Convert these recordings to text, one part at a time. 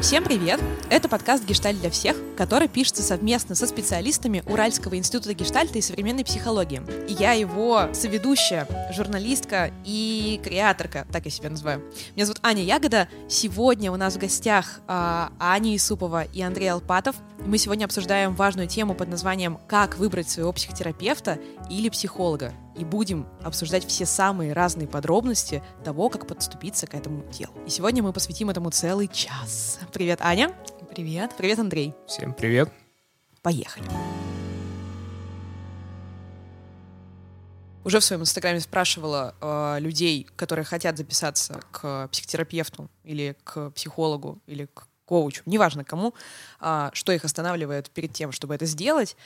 Всем привет! Это подкаст «Гештальт для всех», который пишется совместно со специалистами Уральского института гештальта и современной психологии. И я его соведущая, журналистка и креаторка, так я себя называю. Меня зовут Аня Ягода. Сегодня у нас в гостях э, Аня Исупова и Андрей Алпатов. Мы сегодня обсуждаем важную тему под названием «Как выбрать своего психотерапевта или психолога» и будем обсуждать все самые разные подробности того, как подступиться к этому делу. И сегодня мы посвятим этому целый час. Привет, Аня. Привет. Привет, Андрей. Всем привет. Поехали. Уже в своем инстаграме спрашивала э, людей, которые хотят записаться к психотерапевту или к психологу или к коучу, неважно кому, э, что их останавливает перед тем, чтобы это сделать,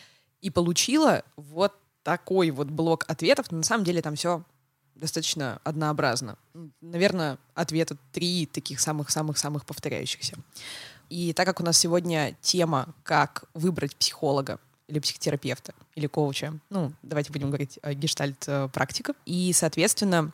и получила вот такой вот блок ответов, но на самом деле там все достаточно однообразно. Наверное, ответа три таких самых-самых-самых повторяющихся. И так как у нас сегодня тема «Как выбрать психолога», или психотерапевта, или коуча. Ну, давайте будем говорить о гештальт-практика. И, соответственно,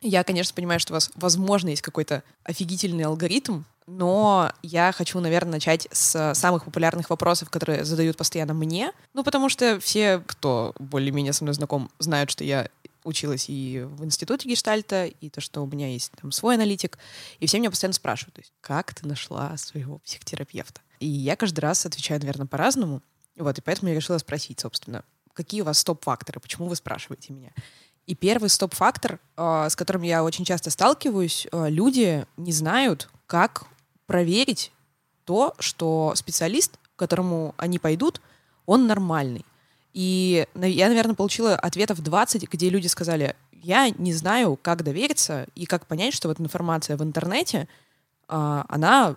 я, конечно, понимаю, что у вас, возможно, есть какой-то офигительный алгоритм, но я хочу, наверное, начать с самых популярных вопросов, которые задают постоянно мне. Ну, потому что все, кто более-менее со мной знаком, знают, что я училась и в институте гештальта, и то, что у меня есть там свой аналитик, и все меня постоянно спрашивают, то есть, как ты нашла своего психотерапевта? И я каждый раз отвечаю, наверное, по-разному. Вот, и поэтому я решила спросить, собственно, какие у вас стоп-факторы, почему вы спрашиваете меня? И первый стоп-фактор, э, с которым я очень часто сталкиваюсь, э, люди не знают, как проверить то, что специалист, к которому они пойдут, он нормальный. И я, наверное, получила ответов 20, где люди сказали, я не знаю, как довериться и как понять, что вот информация в интернете, а, она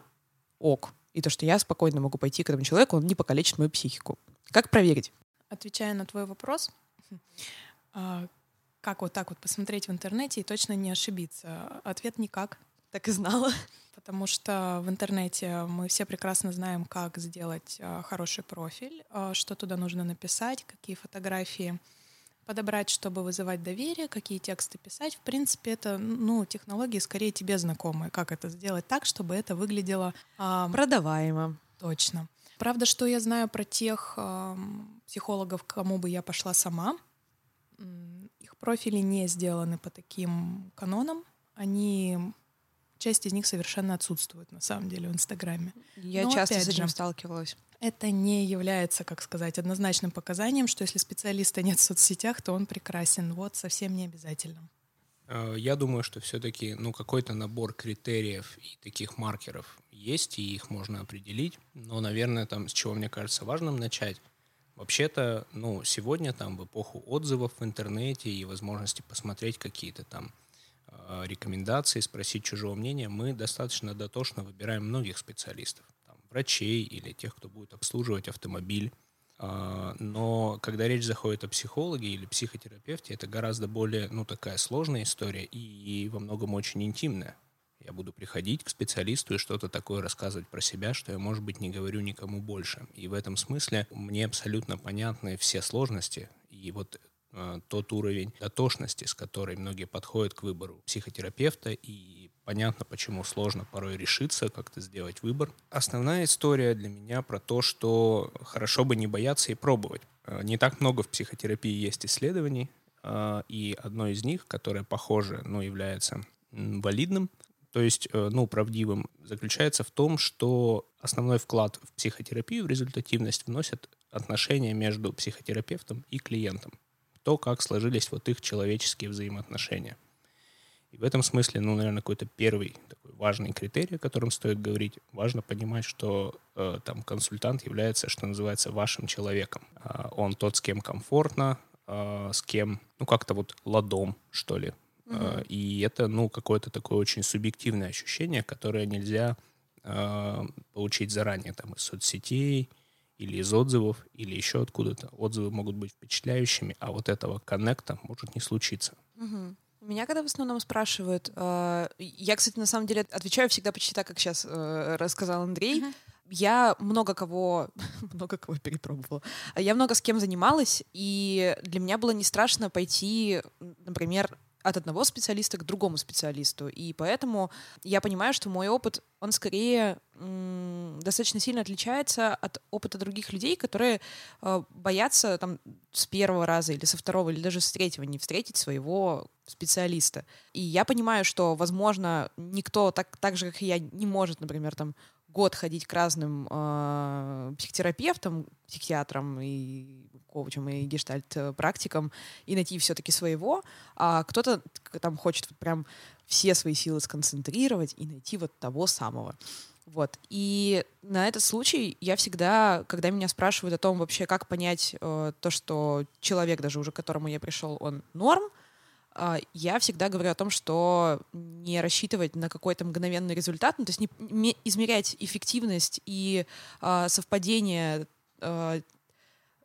ок. И то, что я спокойно могу пойти к этому человеку, он не покалечит мою психику. Как проверить? Отвечая на твой вопрос, а, как вот так вот посмотреть в интернете и точно не ошибиться? Ответ никак. Так и знала. Потому что в интернете мы все прекрасно знаем, как сделать а, хороший профиль, а, что туда нужно написать, какие фотографии подобрать, чтобы вызывать доверие, какие тексты писать. В принципе, это ну, технологии скорее тебе знакомые. Как это сделать так, чтобы это выглядело... Э, Продаваемо. Точно. Правда, что я знаю про тех э, психологов, к кому бы я пошла сама, профили не сделаны по таким канонам. Они часть из них совершенно отсутствует на самом деле в Инстаграме. Я Но, часто с этим же, сталкивалась. Это не является, как сказать, однозначным показанием, что если специалиста нет в соцсетях, то он прекрасен. Вот совсем не обязательно. Э, я думаю, что все-таки ну, какой-то набор критериев и таких маркеров есть, и их можно определить. Но, наверное, там, с чего мне кажется важным начать, Вообще-то, ну, сегодня там в эпоху отзывов в интернете и возможности посмотреть какие-то там Э, рекомендации, спросить чужого мнения, мы достаточно дотошно выбираем многих специалистов, там, врачей или тех, кто будет обслуживать автомобиль. А, но когда речь заходит о психологе или психотерапевте, это гораздо более, ну, такая сложная история и во многом очень интимная. Я буду приходить к специалисту и что-то такое рассказывать про себя, что я, может быть, не говорю никому больше. И в этом смысле мне абсолютно понятны все сложности. И вот Э, тот уровень дотошности, с которой многие подходят к выбору психотерапевта, и понятно, почему сложно порой решиться, как-то сделать выбор. Основная история для меня про то, что хорошо бы не бояться и пробовать. Э, не так много в психотерапии есть исследований, э, и одно из них, которое похоже, но является валидным, то есть, ну, правдивым, заключается в том, что основной вклад в психотерапию, в результативность вносят отношения между психотерапевтом и клиентом то, как сложились вот их человеческие взаимоотношения. И в этом смысле, ну, наверное, какой-то первый такой важный критерий, о котором стоит говорить, важно понимать, что э, там консультант является, что называется, вашим человеком. Э, он тот, с кем комфортно, э, с кем, ну, как-то вот ладом, что ли. Угу. Э, и это, ну, какое-то такое очень субъективное ощущение, которое нельзя э, получить заранее там из соцсетей, или из отзывов, или еще откуда-то. Отзывы могут быть впечатляющими, а вот этого коннекта может не случиться. Угу. Меня когда в основном спрашивают, э, я, кстати, на самом деле отвечаю всегда почти так, как сейчас э, рассказал Андрей. Uh-huh. Я много кого, много кого перепробовала. Я много с кем занималась, и для меня было не страшно пойти, например, от одного специалиста к другому специалисту. И поэтому я понимаю, что мой опыт, он скорее достаточно сильно отличается от опыта других людей, которые э, боятся там с первого раза или со второго или даже с третьего не встретить своего специалиста. И я понимаю, что, возможно, никто так, так же, как и я, не может, например, там год ходить к разным э, психотерапевтам, психиатрам и коучам и гештальт-практикам и найти все-таки своего, а кто-то там хочет вот прям все свои силы сконцентрировать и найти вот того самого. Вот. И на этот случай я всегда, когда меня спрашивают о том вообще, как понять э, то, что человек, даже уже к которому я пришел, он норм, э, я всегда говорю о том, что не рассчитывать на какой-то мгновенный результат, ну, то есть не, не измерять эффективность и э, совпадение э,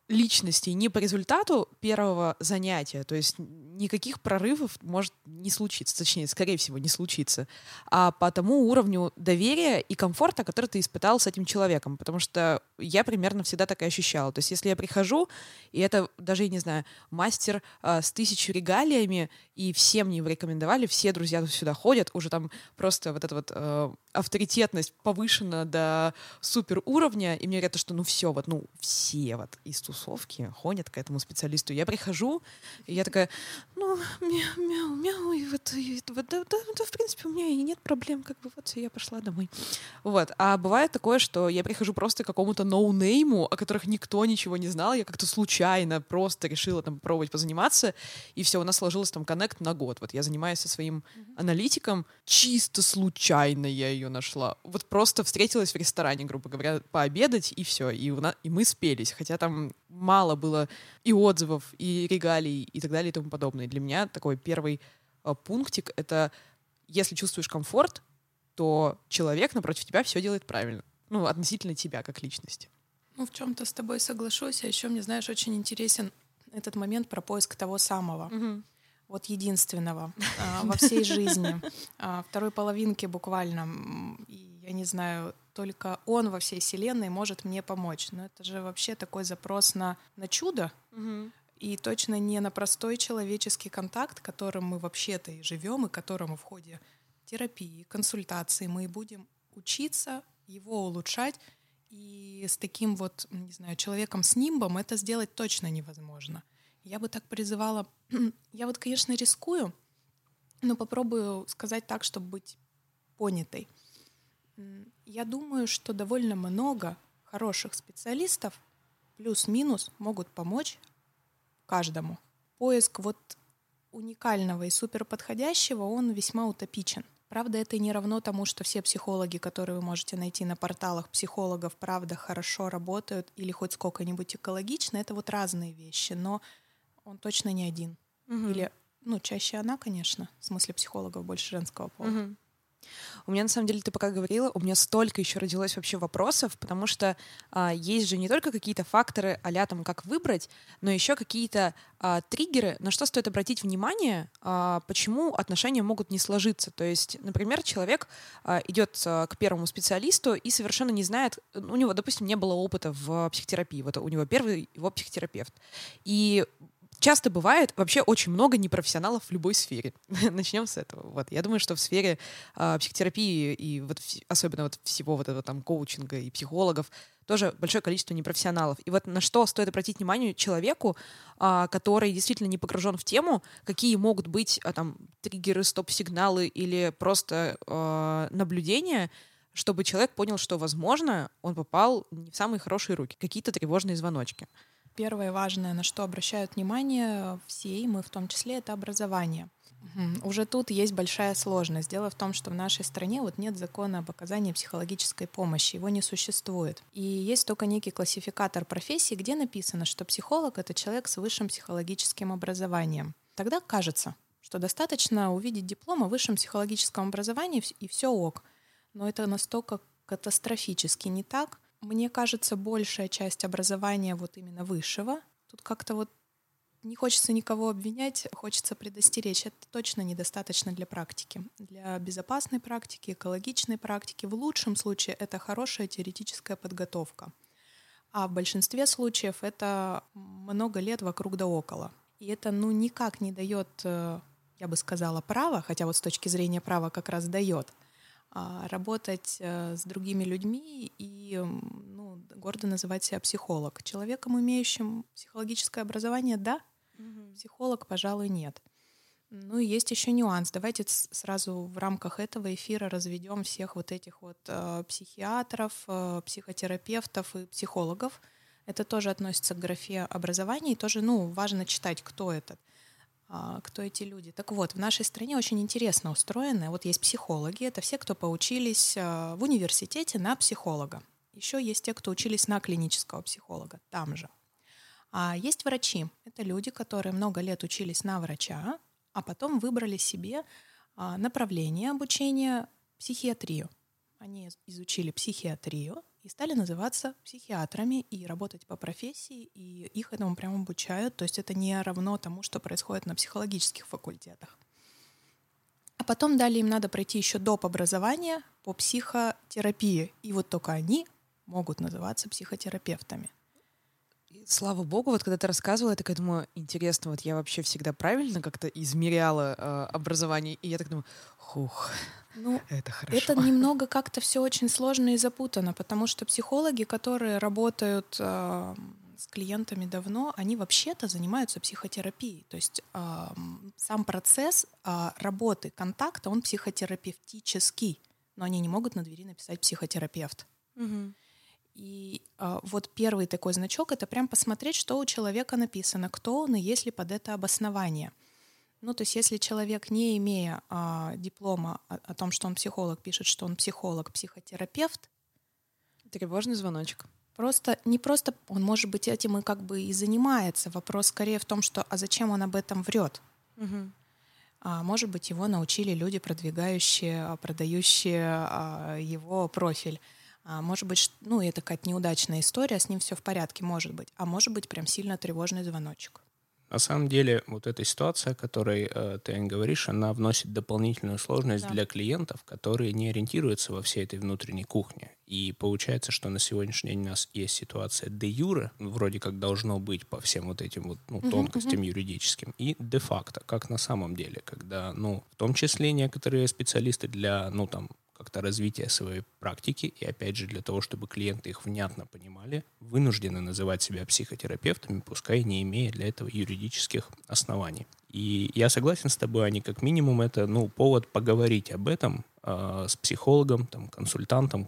личности не по результату первого занятия, то есть никаких прорывов может не случиться, точнее, скорее всего, не случиться, а по тому уровню доверия и комфорта, который ты испытал с этим человеком, потому что я примерно всегда так и ощущала. То есть если я прихожу, и это даже, я не знаю, мастер э, с тысячу регалиями, и всем его рекомендовали, все друзья сюда ходят, уже там просто вот эта вот э, авторитетность повышена до супер уровня, и мне говорят, что ну все, вот, ну все вот из тусовки ходят к этому специалисту. Я прихожу, и я такая, ну, мяу, мяу, мяу, и вот, и, вот да, да, да, в принципе, у меня и нет проблем, как бы вот я пошла домой. Вот. А бывает такое, что я прихожу просто к какому-то ноунейму, о которых никто ничего не знал, я как-то случайно просто решила там попробовать позаниматься, и все, у нас сложилось там коннект на год. Вот я занимаюсь со своим mm-hmm. аналитиком, чисто случайно я ее нашла. Вот просто встретилась в ресторане, грубо говоря, пообедать, и все. И, у нас, и мы спелись. Хотя там мало было и отзывов, и регалий, и так далее, и тому подобное. Для меня такой первый э, пунктик — это если чувствуешь комфорт, то человек напротив тебя все делает правильно. Ну, относительно тебя как личности. Ну, в чем-то с тобой соглашусь. А еще мне, знаешь, очень интересен этот момент про поиск того самого. Угу вот единственного а, во всей жизни, а, второй половинки буквально. И, я не знаю, только он во всей вселенной может мне помочь. Но это же вообще такой запрос на, на чудо. И точно не на простой человеческий контакт, которым мы вообще-то и живем, и которому в ходе терапии, консультации мы будем учиться его улучшать. И с таким вот, не знаю, человеком с нимбом это сделать точно невозможно. Я бы так призывала... Я вот, конечно, рискую, но попробую сказать так, чтобы быть понятой. Я думаю, что довольно много хороших специалистов плюс-минус могут помочь каждому. Поиск вот уникального и суперподходящего, он весьма утопичен. Правда, это не равно тому, что все психологи, которые вы можете найти на порталах психологов, правда, хорошо работают или хоть сколько-нибудь экологично. Это вот разные вещи. Но он точно не один. Угу. Или, ну, чаще она, конечно, в смысле психологов больше женского пола. Угу. У меня на самом деле, ты пока говорила, у меня столько еще родилось вообще вопросов, потому что а, есть же не только какие-то факторы а там как выбрать, но еще какие-то а, триггеры, на что стоит обратить внимание, а, почему отношения могут не сложиться. То есть, например, человек а, идет а, к первому специалисту и совершенно не знает, у него, допустим, не было опыта в психотерапии, вот у него первый его психотерапевт. И часто бывает вообще очень много непрофессионалов в любой сфере. Начнем с этого. Вот. Я думаю, что в сфере э, психотерапии и вот особенно вот всего вот этого там коучинга и психологов тоже большое количество непрофессионалов. И вот на что стоит обратить внимание человеку, э, который действительно не погружен в тему, какие могут быть э, там триггеры, стоп-сигналы или просто э, наблюдения, чтобы человек понял, что, возможно, он попал не в самые хорошие руки, какие-то тревожные звоночки. Первое важное, на что обращают внимание все, и мы в том числе, это образование. Угу. Уже тут есть большая сложность. Дело в том, что в нашей стране вот нет закона об оказании психологической помощи, его не существует. И есть только некий классификатор профессий, где написано, что психолог — это человек с высшим психологическим образованием. Тогда кажется, что достаточно увидеть диплом о высшем психологическом образовании, и все ок. Но это настолько катастрофически не так — мне кажется, большая часть образования вот именно высшего, тут как-то вот не хочется никого обвинять, хочется предостеречь. Это точно недостаточно для практики. Для безопасной практики, экологичной практики. В лучшем случае это хорошая теоретическая подготовка. А в большинстве случаев это много лет вокруг да около. И это ну никак не дает э, я бы сказала, право, хотя вот с точки зрения права как раз дает, работать э, с другими людьми и ну, гордо называть себя психолог. Человеком, имеющим психологическое образование, да, угу. психолог, пожалуй, нет. Ну и есть еще нюанс. Давайте сразу в рамках этого эфира разведем всех вот этих вот э, психиатров, э, психотерапевтов и психологов. Это тоже относится к графе образования, и тоже, ну, важно читать, кто этот, кто эти люди. Так вот, в нашей стране очень интересно устроено. Вот есть психологи, это все, кто поучились э, в университете на психолога. Еще есть те, кто учились на клинического психолога, там же. А есть врачи. Это люди, которые много лет учились на врача, а потом выбрали себе а, направление обучения психиатрию. Они изучили психиатрию и стали называться психиатрами и работать по профессии, и их этому прямо обучают. То есть это не равно тому, что происходит на психологических факультетах. А потом далее им надо пройти еще доп. образование по психотерапии. И вот только они могут называться психотерапевтами слава богу, вот когда ты рассказывала, я такая думаю, интересно, вот я вообще всегда правильно как-то измеряла э, образование, и я так думаю, хух, ну, это хорошо. Это немного как-то все очень сложно и запутано, потому что психологи, которые работают э, с клиентами давно, они вообще-то занимаются психотерапией. То есть э, сам процесс э, работы, контакта, он психотерапевтический, но они не могут на двери написать психотерапевт. Угу. И а, вот первый такой значок — это прям посмотреть, что у человека написано, кто он и есть ли под это обоснование. Ну, то есть если человек, не имея а, диплома о, о том, что он психолог, пишет, что он психолог, психотерапевт... Тревожный звоночек. Просто, не просто, он, может быть, этим и как бы и занимается. Вопрос скорее в том, что, а зачем он об этом врет? Угу. А, может быть, его научили люди, продвигающие, а, продающие а, его профиль. А, может быть, ну, это какая-то неудачная история, с ним все в порядке, может быть. А может быть, прям сильно тревожный звоночек. На самом деле, вот эта ситуация, о которой э, ты говоришь, она вносит дополнительную сложность да. для клиентов, которые не ориентируются во всей этой внутренней кухне. И получается, что на сегодняшний день у нас есть ситуация де юре, вроде как должно быть по всем вот этим вот ну, тонкостям uh-huh, юридическим, и де факто, как на самом деле, когда, ну, в том числе некоторые специалисты для, ну, там, как-то развития своей практики, и опять же для того, чтобы клиенты их внятно понимали, вынуждены называть себя психотерапевтами, пускай не имея для этого юридических оснований. И я согласен с тобой, они как минимум это ну, повод поговорить об этом э, с психологом, там, консультантом,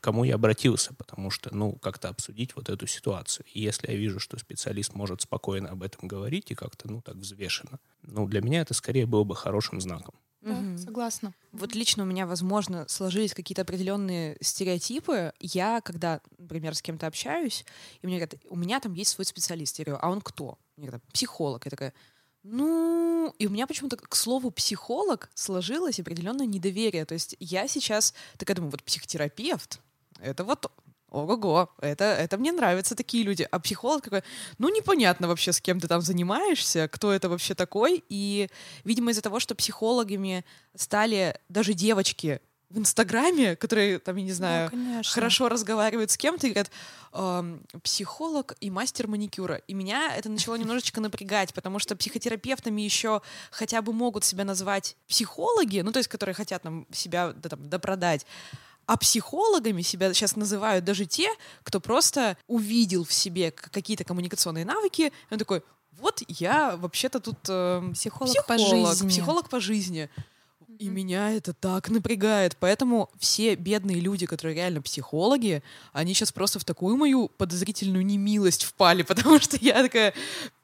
кому я обратился, потому что, ну, как-то обсудить вот эту ситуацию. И если я вижу, что специалист может спокойно об этом говорить и как-то, ну, так взвешенно, ну, для меня это скорее было бы хорошим знаком. Да, угу. согласна. Вот лично у меня, возможно, сложились какие-то определенные стереотипы. Я, когда, например, с кем-то общаюсь, и мне говорят, у меня там есть свой специалист. Я говорю, а он кто? Мне говорят, психолог. Я такая, ну, и у меня почему-то к слову психолог сложилось определенное недоверие. То есть я сейчас такая думаю, вот психотерапевт, это вот ого-го, это, это мне нравятся такие люди. А психолог такой, ну, непонятно вообще, с кем ты там занимаешься, кто это вообще такой. И, видимо, из-за того, что психологами стали даже девочки в Инстаграме, которые, там, я не знаю, ну, хорошо разговаривают с кем-то и говорят, э, психолог и мастер маникюра. И меня это начало немножечко напрягать, потому что психотерапевтами еще хотя бы могут себя назвать психологи, ну, то есть, которые хотят нам себя да, там, допродать. А психологами себя сейчас называют даже те, кто просто увидел в себе какие-то коммуникационные навыки. Он такой, вот я вообще-то тут э, психолог, психолог по жизни. Психолог по жизни. И меня это так напрягает. Поэтому все бедные люди, которые реально психологи, они сейчас просто в такую мою подозрительную немилость впали, потому что я такая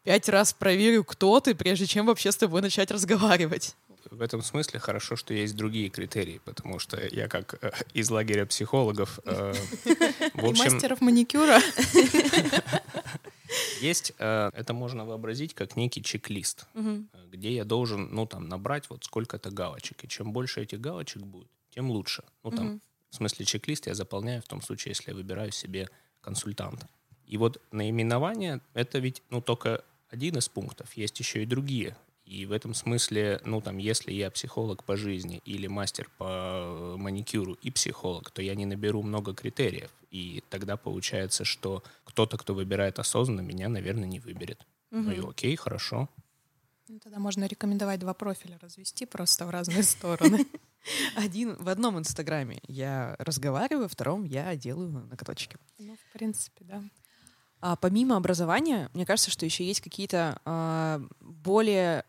пять раз проверю, кто ты, прежде чем вообще с тобой начать разговаривать в этом смысле хорошо, что есть другие критерии, потому что я как э, из лагеря психологов... Э, в общем, И мастеров маникюра. Есть, э, это можно вообразить как некий чек-лист, угу. где я должен, ну, там, набрать вот сколько-то галочек. И чем больше этих галочек будет, тем лучше. Ну, там, угу. в смысле, чек-лист я заполняю в том случае, если я выбираю себе консультанта. И вот наименование — это ведь, ну, только один из пунктов. Есть еще и другие и в этом смысле, ну там, если я психолог по жизни или мастер по маникюру и психолог, то я не наберу много критериев. И тогда получается, что кто-то, кто выбирает осознанно, меня, наверное, не выберет. Угу. Ну и окей, хорошо. Ну, тогда можно рекомендовать два профиля развести просто в разные стороны. Один в одном инстаграме я разговариваю, в втором я делаю ноготочки. Ну, в принципе, да. А помимо образования, мне кажется, что еще есть какие-то а, более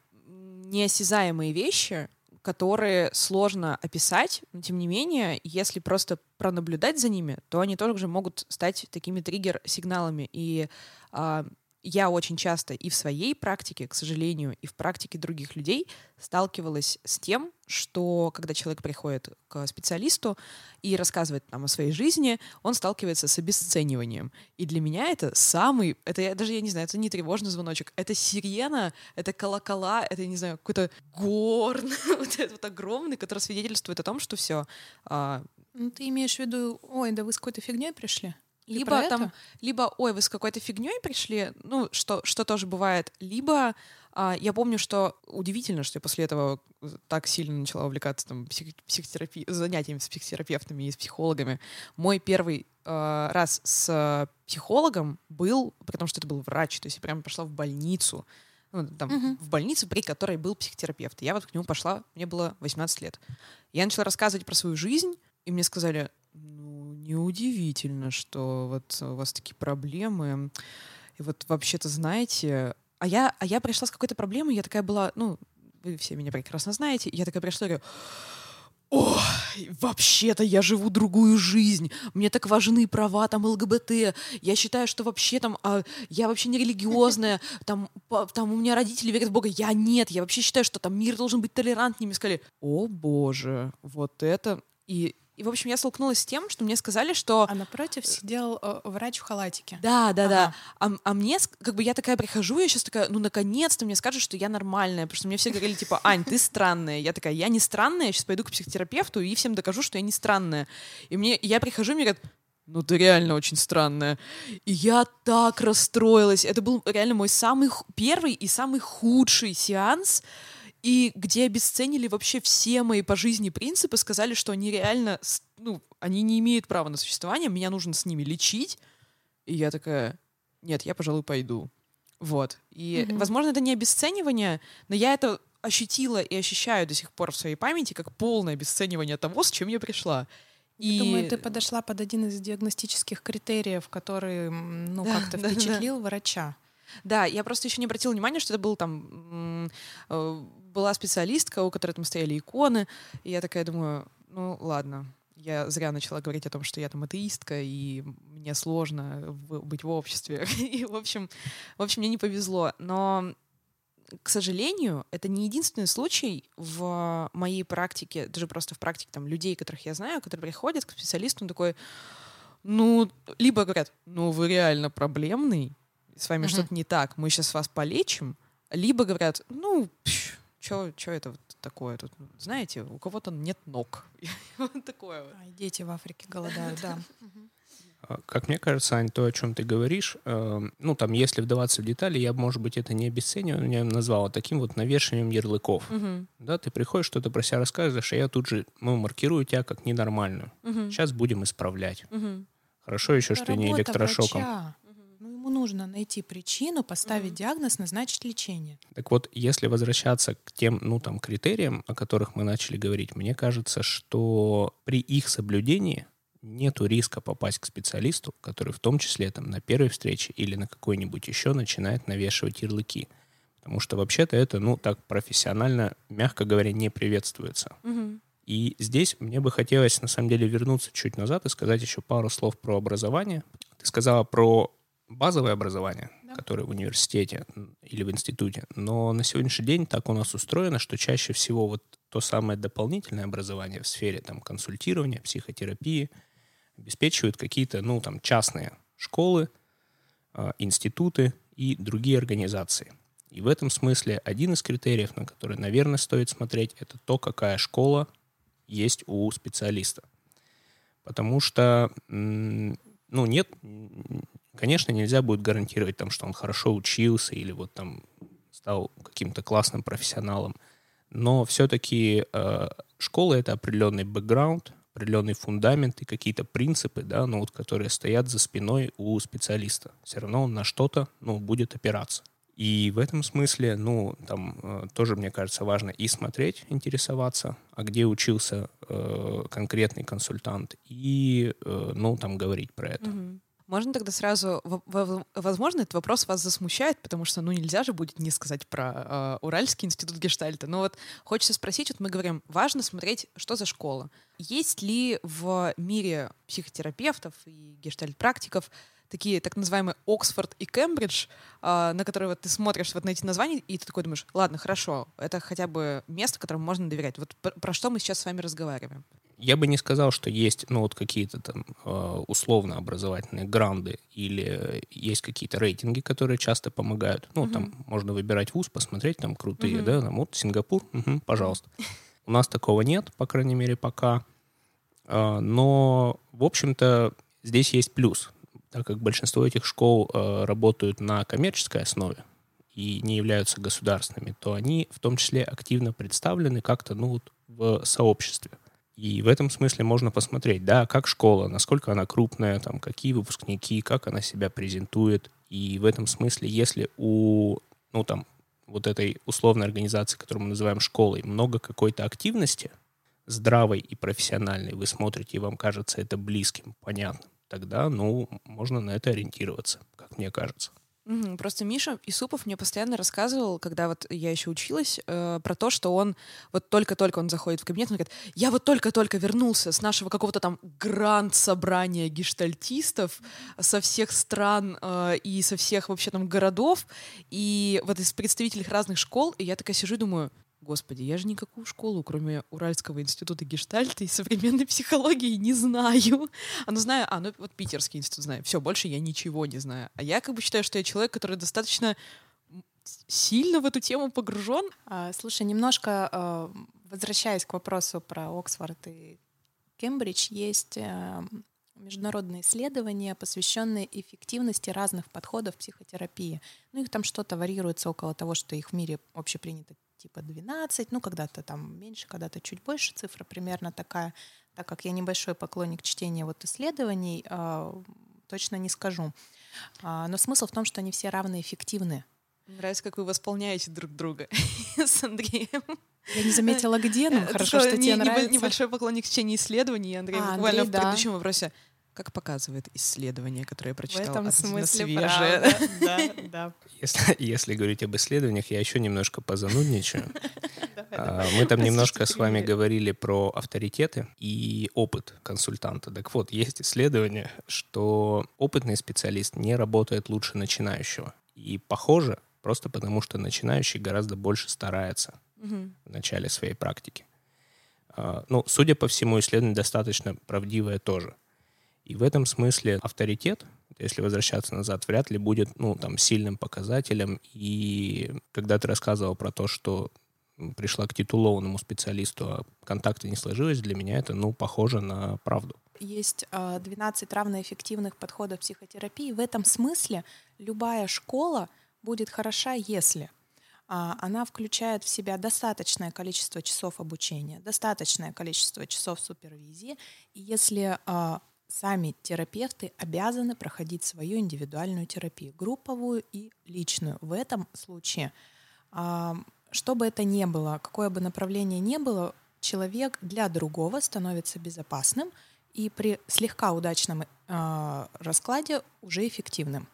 неосязаемые вещи, которые сложно описать, но тем не менее, если просто пронаблюдать за ними, то они тоже могут стать такими триггер-сигналами. И а, я очень часто и в своей практике, к сожалению, и в практике других людей сталкивалась с тем, что когда человек приходит к специалисту и рассказывает нам о своей жизни, он сталкивается с обесцениванием. И для меня это самый, это я, даже я не знаю, это не тревожный звоночек, это сирена, это колокола, это, не знаю, какой-то горн, вот этот вот огромный, который свидетельствует о том, что все. А... Ну, ты имеешь в виду, ой, да вы с какой-то фигней пришли? Либо там, либо, ой, вы с какой-то фигней пришли, ну, что, что тоже бывает, либо а, я помню, что удивительно, что я после этого так сильно начала увлекаться там псих, психотерапией, занятиями с психотерапевтами и с психологами. Мой первый а, раз с психологом был, потому что это был врач, то есть я прямо пошла в больницу, ну, там, uh-huh. в больницу, при которой был психотерапевт. Я вот к нему пошла, мне было 18 лет. Я начала рассказывать про свою жизнь, и мне сказали, неудивительно, что вот у вас такие проблемы. И вот вообще-то, знаете, а я, а я пришла с какой-то проблемой, я такая была, ну, вы все меня прекрасно знаете, я такая пришла и говорю, о, вообще-то я живу другую жизнь. Мне так важны права там ЛГБТ. Я считаю, что вообще там а, я вообще не религиозная. Там, по, там у меня родители верят в Бога. Я нет. Я вообще считаю, что там мир должен быть толерантнее. Мне сказали, о боже, вот это. И и, в общем, я столкнулась с тем, что мне сказали, что... А напротив сидел э, врач в халатике. Да, да, ага. да. А, а мне, как бы, я такая прихожу, я сейчас такая, ну, наконец-то мне скажут, что я нормальная, потому что мне все говорили, типа, Ань, ты странная. Я такая, я не странная, я сейчас пойду к психотерапевту и всем докажу, что я не странная. И мне, я прихожу, мне говорят, ну ты реально очень странная. И я так расстроилась. Это был реально мой самый первый и самый худший сеанс, и где обесценили вообще все мои по жизни принципы, сказали, что они реально, ну, они не имеют права на существование, меня нужно с ними лечить. И я такая, нет, я, пожалуй, пойду. Вот. И, mm-hmm. возможно, это не обесценивание, но я это ощутила и ощущаю до сих пор в своей памяти как полное обесценивание того, с чем я пришла. И... Я думаю, ты подошла под один из диагностических критериев, который, ну, да, как-то впечатлил да. врача. Да, я просто еще не обратила внимания, что это был там э, была специалистка, у которой там стояли иконы, и я такая думаю, ну ладно, я зря начала говорить о том, что я там атеистка, и мне сложно быть в обществе. И, в общем, в общем, мне не повезло. Но, к сожалению, это не единственный случай в моей практике, даже просто в практике там, людей, которых я знаю, которые приходят к специалисту, он такой, ну, либо говорят, ну, вы реально проблемный, с вами uh-huh. что-то не так, мы сейчас вас полечим, либо говорят, ну, пш, что это вот такое тут? Знаете, у кого-то нет ног. вот такое вот. Дети в Африке голодают, да. А, как мне кажется, Ань, то, о чем ты говоришь, э, ну, там, если вдаваться в детали, я, может быть, это не обесцениваю, я назвал таким вот навешиванием ярлыков. Угу. Да, ты приходишь, что-то про себя рассказываешь, а я тут же, ну, маркирую тебя как ненормальную. Угу. Сейчас будем исправлять. Угу. Хорошо еще, это что не электрошоком. Врача нужно найти причину, поставить mm-hmm. диагноз, назначить лечение. Так вот, если возвращаться к тем, ну, там, критериям, о которых мы начали говорить, мне кажется, что при их соблюдении нету риска попасть к специалисту, который в том числе там на первой встрече или на какой-нибудь еще начинает навешивать ярлыки. Потому что вообще-то это, ну, так профессионально, мягко говоря, не приветствуется. Угу. И здесь мне бы хотелось, на самом деле, вернуться чуть назад и сказать еще пару слов про образование. Ты сказала про базовое образование, да. которое в университете или в институте, но на сегодняшний день так у нас устроено, что чаще всего вот то самое дополнительное образование в сфере там, консультирования, психотерапии обеспечивают какие-то ну, там, частные школы, э, институты и другие организации. И в этом смысле один из критериев, на который, наверное, стоит смотреть, это то, какая школа есть у специалиста. Потому что ну, нет Конечно, нельзя будет гарантировать, там, что он хорошо учился или вот там стал каким-то классным профессионалом. Но все-таки э, школа — это определенный бэкграунд, определенный фундамент и какие-то принципы, да, ну, вот, которые стоят за спиной у специалиста. Все равно он на что-то ну, будет опираться. И в этом смысле, ну, там э, тоже, мне кажется, важно и смотреть, интересоваться, а где учился э, конкретный консультант, и, э, ну, там говорить про это. Угу. Можно тогда сразу, возможно, этот вопрос вас засмущает, потому что, ну, нельзя же будет не сказать про э, Уральский институт гештальта. Но вот хочется спросить, вот мы говорим, важно смотреть, что за школа. Есть ли в мире психотерапевтов и гештальт-практиков такие так называемые Оксфорд и Кембридж, э, на которые вот ты смотришь вот на эти названия, и ты такой думаешь, ладно, хорошо, это хотя бы место, которому можно доверять. Вот про, про что мы сейчас с вами разговариваем? Я бы не сказал, что есть, ну, вот какие-то там э, условно образовательные гранды или есть какие-то рейтинги, которые часто помогают. Ну, угу. там можно выбирать вуз, посмотреть, там крутые, угу. да, там вот Сингапур, угу, пожалуйста. У нас такого нет, по крайней мере, пока. Э, но, в общем-то, здесь есть плюс, так как большинство этих школ э, работают на коммерческой основе и не являются государственными, то они в том числе активно представлены как-то, ну, вот в сообществе. И в этом смысле можно посмотреть, да, как школа, насколько она крупная, там, какие выпускники, как она себя презентует. И в этом смысле, если у, ну, там, вот этой условной организации, которую мы называем школой, много какой-то активности, здравой и профессиональной, вы смотрите, и вам кажется это близким, понятным, тогда, ну, можно на это ориентироваться, как мне кажется. Просто Миша Исупов мне постоянно рассказывал, когда вот я еще училась, э, про то, что он вот только-только он заходит в кабинет, он говорит, я вот только-только вернулся с нашего какого-то там гранд-собрания гештальтистов со всех стран э, и со всех вообще там городов, и вот из представителей разных школ, и я такая сижу и думаю, Господи, я же никакую школу, кроме Уральского института гештальта и современной психологии, не знаю. А ну знаю, а, ну вот Питерский институт знаю. Все, больше я ничего не знаю. А я как бы считаю, что я человек, который достаточно сильно в эту тему погружен. А, слушай, немножко э, возвращаясь к вопросу про Оксфорд и Кембридж, есть э, международные исследования, посвященные эффективности разных подходов психотерапии. Ну, их там что-то варьируется около того, что их в мире общепринято типа 12, ну, когда-то там меньше, когда-то чуть больше, цифра примерно такая. Так как я небольшой поклонник чтения вот исследований, э, точно не скажу. А, но смысл в том, что они все равно эффективны. нравится, как вы восполняете друг друга с Андреем. Я не заметила, где, но хорошо, что тебе нравится. Небольшой поклонник чтения исследований, Андрей а, буквально в предыдущем вопросе как показывает исследование, которое я прочитала. В этом смысле свежее. Правда. Да, да. Если, если говорить об исследованиях, я еще немножко позанудничаю. А, мы там немножко с вами говорили про авторитеты и опыт консультанта. Так вот, есть исследование, что опытный специалист не работает лучше начинающего. И похоже, просто потому что начинающий гораздо больше старается в начале своей практики. А, ну, судя по всему, исследование достаточно правдивое тоже. И в этом смысле авторитет, если возвращаться назад, вряд ли будет ну, там, сильным показателем. И когда ты рассказывал про то, что пришла к титулованному специалисту, а контакты не сложилось, для меня это, ну, похоже на правду. Есть 12 а, равноэффективных подходов психотерапии. В этом смысле любая школа будет хороша, если а, она включает в себя достаточное количество часов обучения, достаточное количество часов супервизии. И если а, сами терапевты обязаны проходить свою индивидуальную терапию, групповую и личную. В этом случае, что бы это ни было, какое бы направление ни было, человек для другого становится безопасным и при слегка удачном а, раскладе уже эффективным.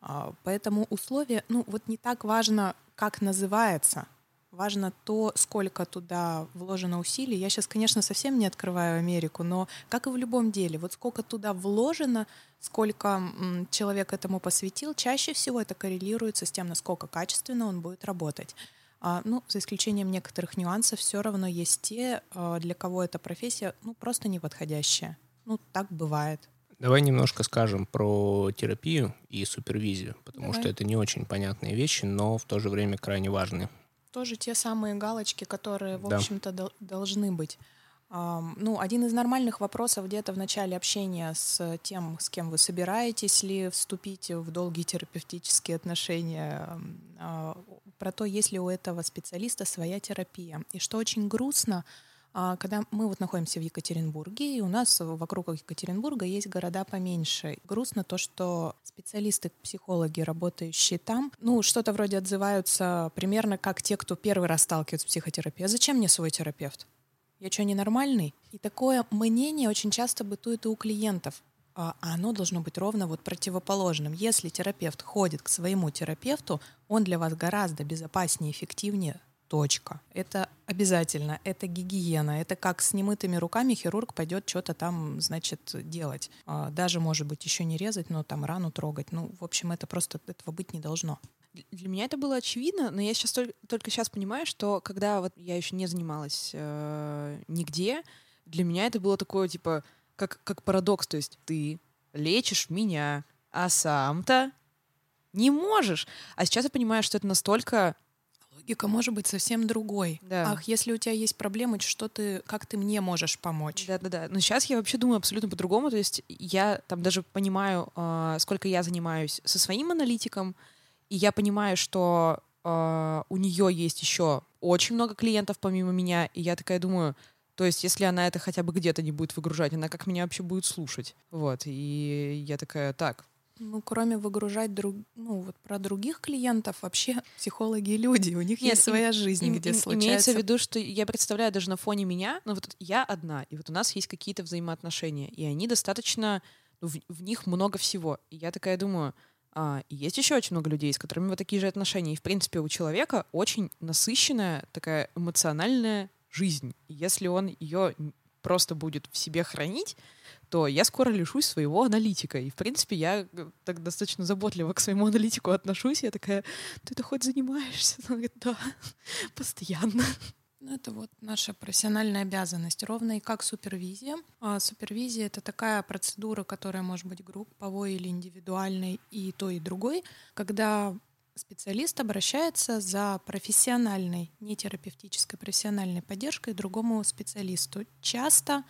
А, поэтому условия, ну вот не так важно, как называется – Важно то, сколько туда вложено усилий. Я сейчас, конечно, совсем не открываю Америку, но как и в любом деле, вот сколько туда вложено, сколько человек этому посвятил, чаще всего это коррелируется с тем, насколько качественно он будет работать. А, ну, за исключением некоторых нюансов, все равно есть те, а, для кого эта профессия ну, просто неподходящая. Ну, так бывает. Давай немножко скажем про терапию и супервизию, потому Давай. что это не очень понятные вещи, но в то же время крайне важные тоже те самые галочки, которые, в да. общем-то, до, должны быть. Um, ну, один из нормальных вопросов где-то в начале общения с тем, с кем вы собираетесь ли вступить в долгие терапевтические отношения, uh, про то, есть ли у этого специалиста своя терапия. И что очень грустно, А когда мы вот находимся в Екатеринбурге, и у нас вокруг Екатеринбурга есть города поменьше. Грустно то, что специалисты, психологи, работающие там, ну, что-то вроде отзываются примерно как те, кто первый раз сталкивается с психотерапией. А зачем мне свой терапевт? Я что, ненормальный? И такое мнение очень часто бытует и у клиентов. А оно должно быть ровно вот противоположным. Если терапевт ходит к своему терапевту, он для вас гораздо безопаснее, эффективнее, точка. Это обязательно, это гигиена, это как с немытыми руками хирург пойдет что-то там, значит, делать. А, даже, может быть, еще не резать, но там рану трогать. Ну, в общем, это просто этого быть не должно. Для меня это было очевидно, но я сейчас только, только сейчас понимаю, что когда вот я еще не занималась э, нигде, для меня это было такое типа как как парадокс, то есть ты лечишь меня, а сам-то не можешь. А сейчас я понимаю, что это настолько логика может быть совсем другой. Да. Ах, если у тебя есть проблемы, что ты, как ты мне можешь помочь? Да-да-да. Но сейчас я вообще думаю абсолютно по-другому. То есть я там даже понимаю, э, сколько я занимаюсь со своим аналитиком, и я понимаю, что э, у нее есть еще очень много клиентов помимо меня, и я такая думаю, то есть, если она это хотя бы где-то не будет выгружать, она как меня вообще будет слушать. Вот. И я такая, так, ну, кроме выгружать друг, ну, вот про других клиентов, вообще психологи люди, у них Нет, есть своя жизнь, им, где им, случается. Имеется в виду, что я представляю даже на фоне меня, ну вот я одна, и вот у нас есть какие-то взаимоотношения, и они достаточно, ну, в, в них много всего. И я такая думаю, а, есть еще очень много людей, с которыми вот такие же отношения. И, в принципе, у человека очень насыщенная такая эмоциональная жизнь. И если он ее просто будет в себе хранить, то я скоро лишусь своего аналитика. И, в принципе, я э, так достаточно заботливо к своему аналитику отношусь. Я такая, ты это хоть занимаешься? Он говорит, да, постоянно. Ну, это вот наша профессиональная обязанность, ровно и как супервизия. А супервизия — это такая процедура, которая может быть групповой или индивидуальной, и то, и другой, когда специалист обращается за профессиональной, не терапевтической, профессиональной поддержкой другому специалисту, часто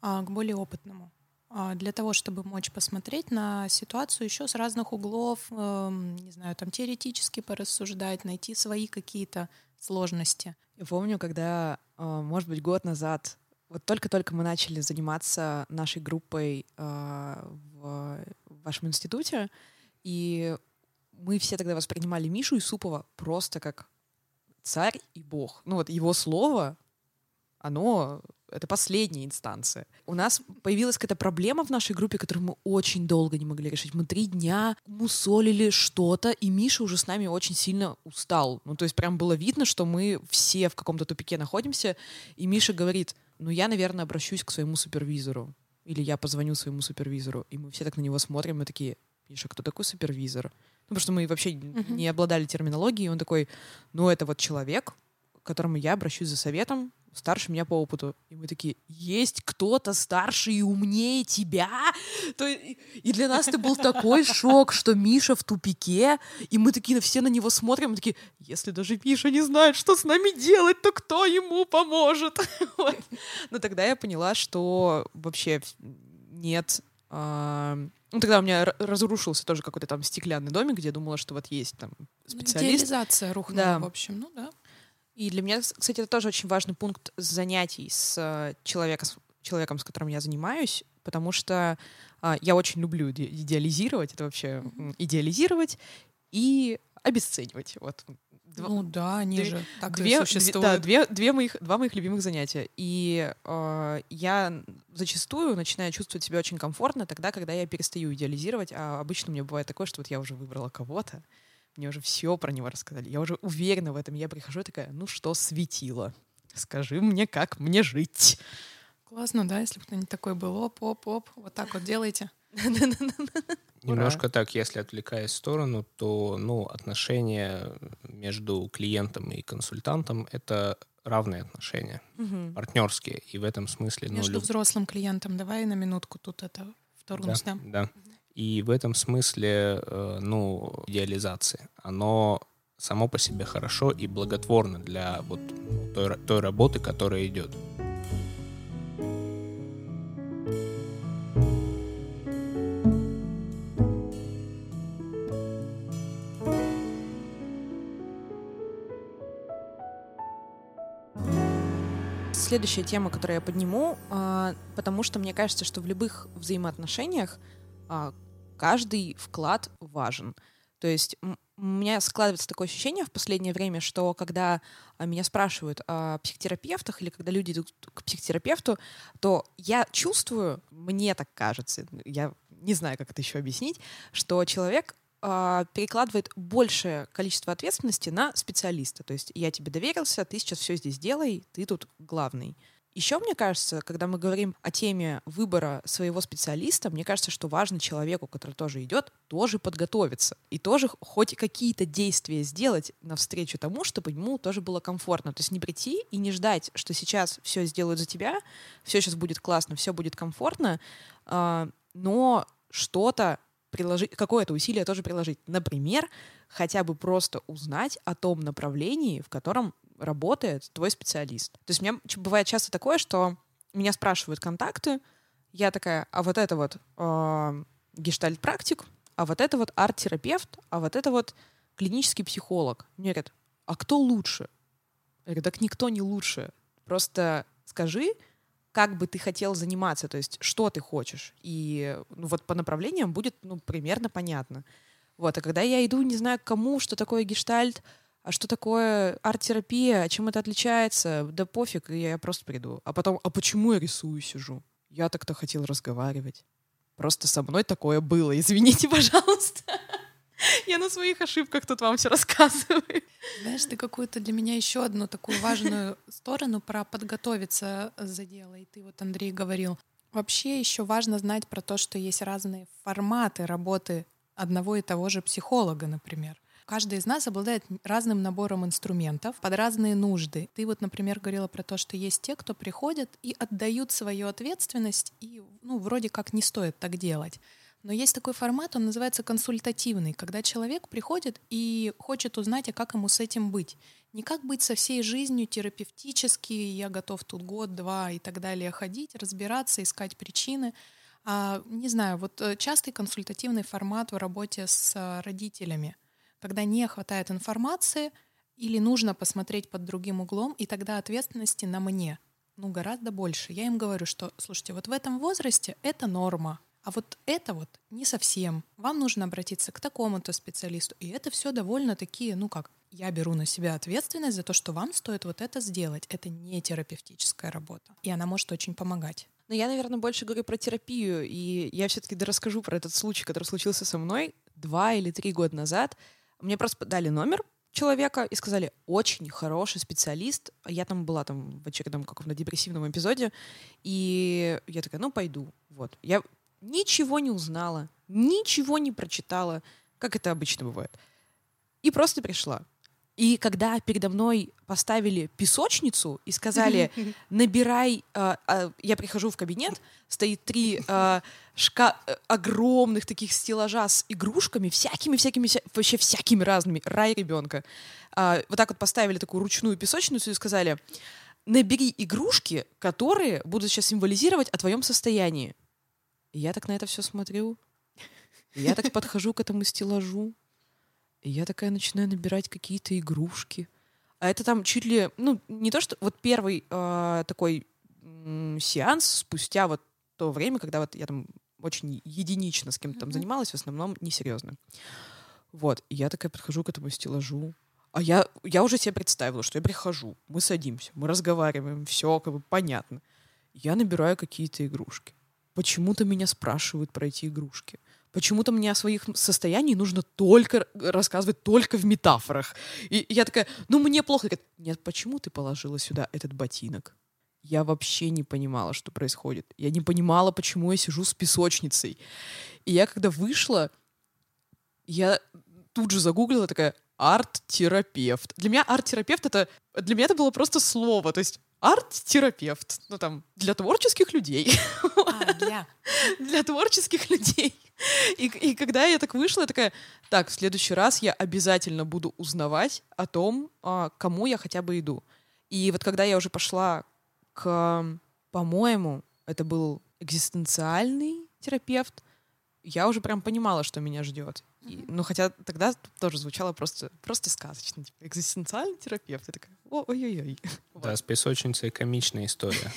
а, к более опытному для того, чтобы мочь посмотреть на ситуацию еще с разных углов, э, не знаю, там теоретически порассуждать, найти свои какие-то сложности. Я помню, когда, а, может быть, год назад, вот только-только мы начали заниматься нашей группой а, в вашем институте, и мы все тогда воспринимали Мишу Исупова просто как царь и бог. Ну вот его слово, оно это последняя инстанция. У нас появилась какая-то проблема в нашей группе, которую мы очень долго не могли решить. Мы три дня мусолили что-то, и Миша уже с нами очень сильно устал. Ну, то есть прям было видно, что мы все в каком-то тупике находимся, и Миша говорит, ну, я, наверное, обращусь к своему супервизору. Или я позвоню своему супервизору. И мы все так на него смотрим, и такие, Миша, кто такой супервизор? Ну, потому что мы вообще uh-huh. не обладали терминологией, он такой, ну, это вот человек, к которому я обращусь за советом, старше меня по опыту. И мы такие, есть кто-то старше и умнее тебя? То, и, для нас это был такой шок, что Миша в тупике, и мы такие все на него смотрим, и такие, если даже Миша не знает, что с нами делать, то кто ему поможет? вот. Но тогда я поняла, что вообще нет... Э, ну, тогда у меня разрушился тоже какой-то там стеклянный домик, где я думала, что вот есть там ну, специалист. Идеализация рухнула, да. в общем, ну да. И для меня, кстати, это тоже очень важный пункт занятий с э, человеком, с человеком, с которым я занимаюсь, потому что а, я очень люблю идеализировать, это вообще идеализировать и обесценивать. Вот. Два, ну да, они две, же так две, и существуют. Да, две, две моих, два моих любимых занятия. И э, я зачастую начинаю чувствовать себя очень комфортно тогда, когда я перестаю идеализировать, а обычно у меня бывает такое, что вот я уже выбрала кого-то, мне уже все про него рассказали. Я уже уверена в этом. Я прихожу и такая, ну что светило? Скажи мне, как мне жить? Классно, да, если бы кто-нибудь такой был, оп, оп, оп, вот так вот делайте. Немножко так, если отвлекаясь в сторону, то ну, отношения между клиентом и консультантом — это равные отношения, угу. партнерские. И в этом смысле... Между ну, люб... взрослым клиентом, давай на минутку тут это вторую да, сням. Да, и в этом смысле, э, ну, идеализации, оно само по себе хорошо и благотворно для вот той, той работы, которая идет. следующая тема, которую я подниму, а, потому что мне кажется, что в любых взаимоотношениях а, каждый вклад важен. То есть у меня складывается такое ощущение в последнее время, что когда а, меня спрашивают о психотерапевтах или когда люди идут к психотерапевту, то я чувствую, мне так кажется, я не знаю, как это еще объяснить, что человек э, перекладывает большее количество ответственности на специалиста. То есть я тебе доверился, ты сейчас все здесь делай, ты тут главный. Еще, мне кажется, когда мы говорим о теме выбора своего специалиста, мне кажется, что важно человеку, который тоже идет, тоже подготовиться и тоже хоть какие-то действия сделать навстречу тому, чтобы ему тоже было комфортно. То есть не прийти и не ждать, что сейчас все сделают за тебя, все сейчас будет классно, все будет комфортно, э, но что-то приложить, какое-то усилие тоже приложить. Например, хотя бы просто узнать о том направлении, в котором работает твой специалист. То есть у меня бывает часто такое, что меня спрашивают контакты, я такая, а вот это вот э, гештальт-практик, а вот это вот арт-терапевт, а вот это вот клинический психолог. Мне говорят, а кто лучше? Я говорю, так никто не лучше. Просто скажи, как бы ты хотел заниматься, то есть что ты хочешь. И ну, вот по направлениям будет ну, примерно понятно. Вот, а когда я иду, не знаю, к кому, что такое гештальт, а что такое арт-терапия, чем это отличается, да пофиг, я просто приду. А потом, а почему я рисую сижу? Я так-то хотел разговаривать. Просто со мной такое было, извините, пожалуйста. Я на своих ошибках тут вам все рассказываю. Знаешь, ты какую-то для меня еще одну такую важную сторону про подготовиться за дело. И ты вот, Андрей, говорил. Вообще еще важно знать про то, что есть разные форматы работы одного и того же психолога, например. Каждый из нас обладает разным набором инструментов под разные нужды. Ты вот, например, говорила про то, что есть те, кто приходят и отдают свою ответственность, и ну, вроде как не стоит так делать. Но есть такой формат, он называется консультативный, когда человек приходит и хочет узнать, а как ему с этим быть. Не как быть со всей жизнью терапевтически, я готов тут год, два и так далее ходить, разбираться, искать причины. А, не знаю, вот э, частый консультативный формат в работе с э, родителями, когда не хватает информации или нужно посмотреть под другим углом, и тогда ответственности на мне, ну, гораздо больше. Я им говорю, что, слушайте, вот в этом возрасте это норма, а вот это вот не совсем. Вам нужно обратиться к такому-то специалисту. И это все довольно такие, ну как, я беру на себя ответственность за то, что вам стоит вот это сделать. Это не терапевтическая работа. И она может очень помогать. Но я, наверное, больше говорю про терапию, и я все-таки расскажу про этот случай, который случился со мной два или три года назад. Мне просто дали номер человека и сказали, очень хороший специалист. Я там была там в очередном каком-то депрессивном эпизоде, и я такая, ну, пойду. Вот. Я ничего не узнала, ничего не прочитала, как это обычно бывает. И просто пришла. И когда передо мной поставили песочницу и сказали, набирай, э, э, я прихожу в кабинет, стоит три э, шка огромных таких стеллажа с игрушками, всякими-всякими, вся вообще всякими разными, рай ребенка. Э, вот так вот поставили такую ручную песочницу и сказали, набери игрушки, которые будут сейчас символизировать о твоем состоянии. И я так на это все смотрю. Я так подхожу к этому стеллажу. И я такая начинаю набирать какие-то игрушки. А это там чуть ли, ну, не то, что вот первый э, такой э, сеанс спустя вот то время, когда вот я там очень единично с кем-то там занималась, в основном несерьезно. Вот, и я такая подхожу к этому стеллажу, а я, я уже себе представила, что я прихожу, мы садимся, мы разговариваем, все как бы понятно. Я набираю какие-то игрушки. Почему-то меня спрашивают про эти игрушки. Почему-то мне о своих состояниях нужно только рассказывать только в метафорах. И я такая, ну мне плохо. Говорит, нет, почему ты положила сюда этот ботинок? Я вообще не понимала, что происходит. Я не понимала, почему я сижу с песочницей. И я когда вышла, я тут же загуглила такая арт-терапевт. Для меня арт-терапевт это для меня это было просто слово. То есть арт-терапевт, ну там, для творческих людей. А, для. для творческих людей. И, и когда я так вышла, я такая, так, в следующий раз я обязательно буду узнавать о том, а, кому я хотя бы иду. И вот когда я уже пошла к, по-моему, это был экзистенциальный терапевт, я уже прям понимала, что меня ждет. И, ну, хотя тогда тоже звучало просто, просто сказочно. Типа, экзистенциальный терапевт. Я такая, ой-ой-ой. Да, с песочницей комичная история.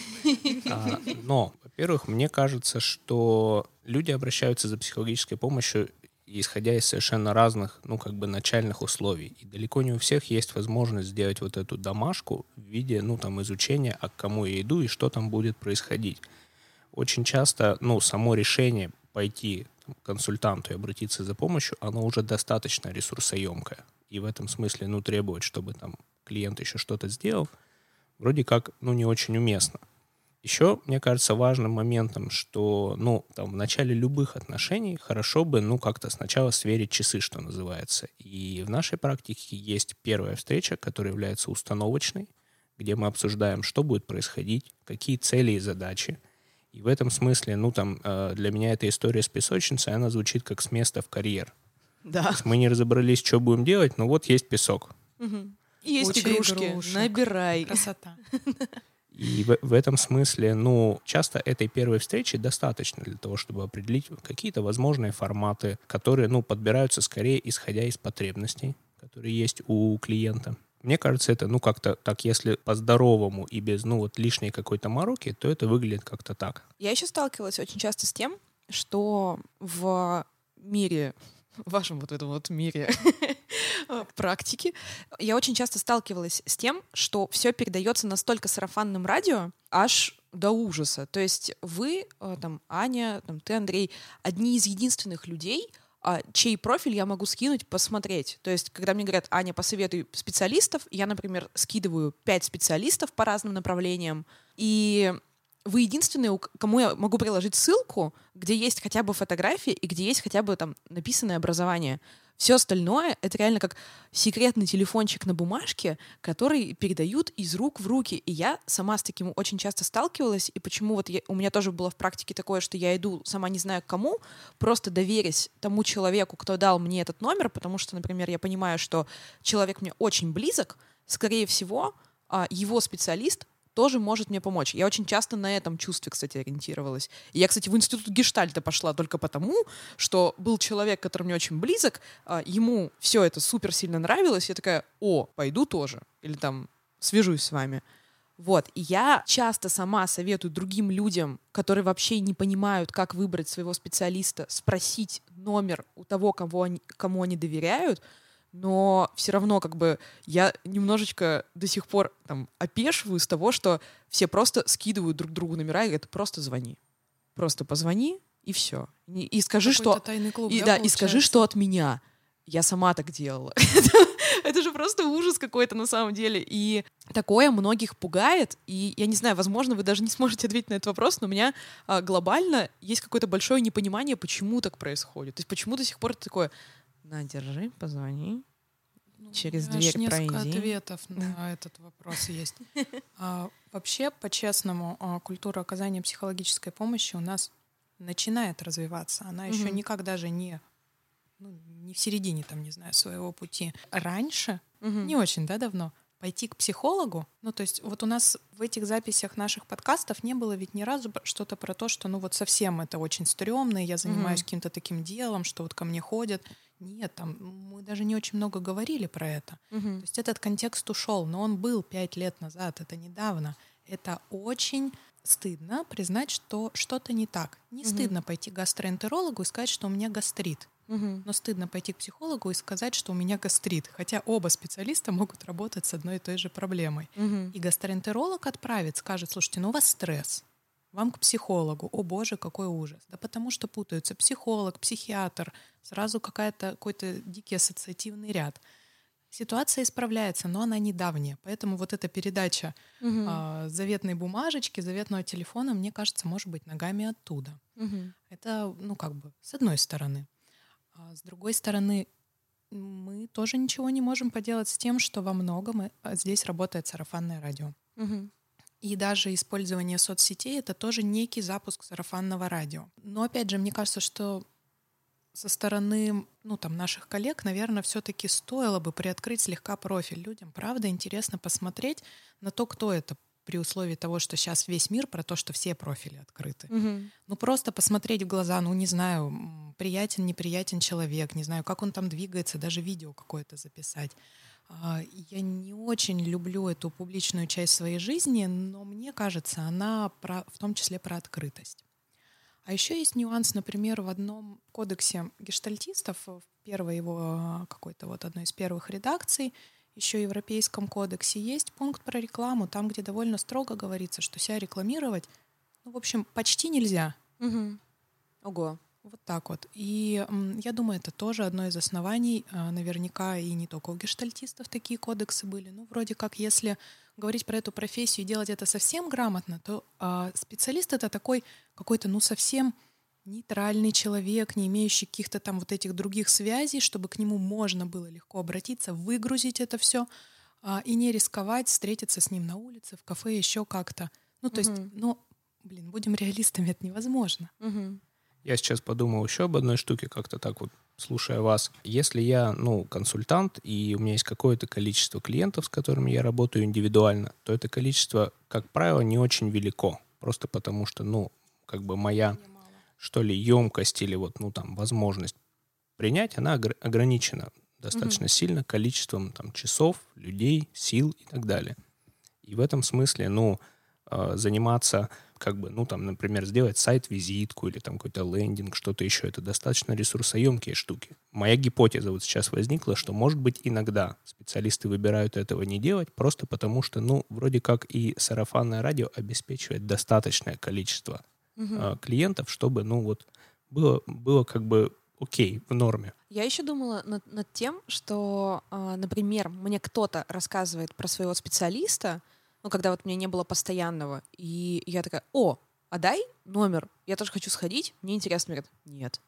А, но, во-первых, мне кажется, что люди обращаются за психологической помощью исходя из совершенно разных, ну, как бы начальных условий. И далеко не у всех есть возможность сделать вот эту домашку в виде, ну, там, изучения, а к кому я иду и что там будет происходить. Очень часто, ну, само решение пойти консультанту и обратиться за помощью, оно уже достаточно ресурсоемкое. И в этом смысле, ну, требовать, чтобы там клиент еще что-то сделал, вроде как, ну, не очень уместно. Еще, мне кажется, важным моментом, что, ну, там, в начале любых отношений хорошо бы, ну, как-то сначала сверить часы, что называется. И в нашей практике есть первая встреча, которая является установочной, где мы обсуждаем, что будет происходить, какие цели и задачи. И в этом смысле, ну, там, э, для меня эта история с песочницей, она звучит как с места в карьер. Да. Мы не разобрались, что будем делать, но вот есть песок. Угу. Есть Куча игрушки, игрушек. набирай. Красота. И в, в этом смысле, ну, часто этой первой встречи достаточно для того, чтобы определить какие-то возможные форматы, которые, ну, подбираются скорее исходя из потребностей, которые есть у клиента. Мне кажется, это, ну, как-то так, если по-здоровому и без, ну, вот лишней какой-то мороки, то это выглядит как-то так. Я еще сталкивалась очень часто с тем, что в мире, в вашем вот этом вот мире практики, я очень часто сталкивалась с тем, что все передается настолько сарафанным радио, аж до ужаса. То есть вы, э, там, Аня, там, ты, Андрей, одни из единственных людей, чей профиль я могу скинуть, посмотреть. То есть, когда мне говорят, Аня, посоветуй специалистов, я, например, скидываю пять специалистов по разным направлениям, и вы единственные, кому я могу приложить ссылку, где есть хотя бы фотографии и где есть хотя бы там написанное образование. Все остальное — это реально как секретный телефончик на бумажке, который передают из рук в руки. И я сама с таким очень часто сталкивалась, и почему вот я- у меня тоже было в практике такое, что я иду сама не знаю к кому, просто доверясь тому человеку, кто дал мне этот номер, потому что, например, я понимаю, что человек мне очень близок, скорее всего, а, его специалист тоже может мне помочь. Я очень часто на этом чувстве, кстати, ориентировалась. И я, кстати, в институт гештальта пошла только потому, что был человек, который мне очень близок, а, ему все это супер сильно нравилось, я такая, о, пойду тоже. Или там, свяжусь с вами. Вот. И я часто сама советую другим людям, которые вообще не понимают, как выбрать своего специалиста, спросить номер у того, кого они, кому они доверяют, но все равно как бы я немножечко до сих пор там опешиваю с того, что все просто скидывают друг другу номера и говорят, просто звони. Просто позвони, и все. И, и скажи, что... Клуб, И, да, да, и скажи, что от меня. Я сама так делала. Это же просто ужас какой-то на самом деле. И такое многих пугает. И я не знаю, возможно, вы даже не сможете ответить на этот вопрос, но у меня а, глобально есть какое-то большое непонимание, почему так происходит. То есть почему до сих пор такое, на, держи, позвони, Ну, через дверь несколько пройди. ответов на этот вопрос есть. А, Вообще, по-честному, а, культура оказания психологической помощи у нас начинает развиваться. Она еще никак даже не ну, не в середине, там, не знаю, своего пути. Раньше, Мгм. не очень, да, давно, пойти к психологу, ну, то есть вот у нас в этих записях наших подкастов не было ведь ни разу что-то про то, что, ну, вот совсем это очень стрёмно, и я занимаюсь Мгм. каким-то таким делом, что вот ко мне ходят. Нет, там мы даже не очень много говорили про это. Мгм. То есть этот контекст ушел, но он был пять лет назад, это недавно. Это очень стыдно признать, что что-то не так. Не Мгм. стыдно пойти к гастроэнтерологу и сказать, что у меня гастрит. Мгм. Но стыдно пойти к психологу и сказать, что у меня гастрит. Хотя оба специалиста могут работать с одной и той же проблемой. Мгм. И гастроэнтеролог отправит, скажет, слушайте, ну у вас стресс. Вам к психологу. О боже, какой ужас. Да потому что путаются психолог, психиатр. Сразу какая-то, какой-то дикий ассоциативный ряд. Ситуация исправляется, но она недавняя. Поэтому вот эта передача Мгм. а, заветной бумажечки, заветного телефона, мне кажется, может быть ногами оттуда. Мгм. Это, ну, как бы, с одной стороны. А с другой стороны, мы тоже ничего не можем поделать с тем, что во многом э, здесь работает сарафанное радио. Мгм. И даже использование соцсетей — это тоже некий запуск сарафанного радио. Но, опять же, мне кажется, что со стороны ну, там, наших коллег, наверное, все-таки стоило бы приоткрыть слегка профиль людям. Правда, интересно посмотреть на то, кто это при условии того, что сейчас весь мир про то, что все профили открыты. Угу. Ну просто посмотреть в глаза, ну не знаю, приятен, неприятен человек, не знаю, как он там двигается, даже видео какое-то записать. А, Я не очень люблю эту публичную часть своей жизни, но мне кажется, она про, в том числе про открытость. А еще есть нюанс, например, в одном кодексе гештальтистов, в первой его какой-то вот одной из первых редакций, еще в Европейском кодексе есть пункт про рекламу, там, где довольно строго говорится, что себя рекламировать, ну, в общем, почти нельзя. Угу. Ого. Вот так вот. И я думаю, это тоже одно из оснований. а, Наверняка и не только у гештальтистов такие кодексы были. Ну, вроде как, если говорить про эту профессию и делать это совсем грамотно, то а, специалист это такой какой-то, ну, совсем нейтральный человек, не имеющий каких-то там вот этих других связей, чтобы к нему можно было легко обратиться, выгрузить это все и не рисковать встретиться с ним на улице, в кафе, еще как-то. Ну, то есть, Мгм. ну, блин, будем реалистами, это невозможно. Угу. Я сейчас подумал еще об одной штуке, как-то так вот, слушая вас. Если я, ну, консультант, и у меня есть какое-то количество клиентов, с которыми я работаю индивидуально, то это количество, как правило, не очень велико. Просто потому что, ну, как бы моя, что ли, емкость или вот, ну, там, возможность принять, она огр- ограничена достаточно сильно количеством там часов, людей, сил и так далее. И в этом смысле, ну, э, заниматься, как бы, ну, там, например, сделать сайт-визитку или там какой-то лендинг, что-то еще, это достаточно ресурсоемкие штуки. Моя гипотеза вот сейчас возникла, что, может быть, иногда специалисты выбирают этого не делать, просто потому что, ну, вроде как и сарафанное радио обеспечивает достаточное количество э, клиентов, чтобы, ну, вот, было, было как бы окей, в норме. Я еще думала над, над тем, что, а, например, мне кто-то рассказывает про своего специалиста, ну, когда вот меня не было постоянного, и я такая, о, а дай номер, я тоже хочу сходить, мне интересно. Мне говорят, нет,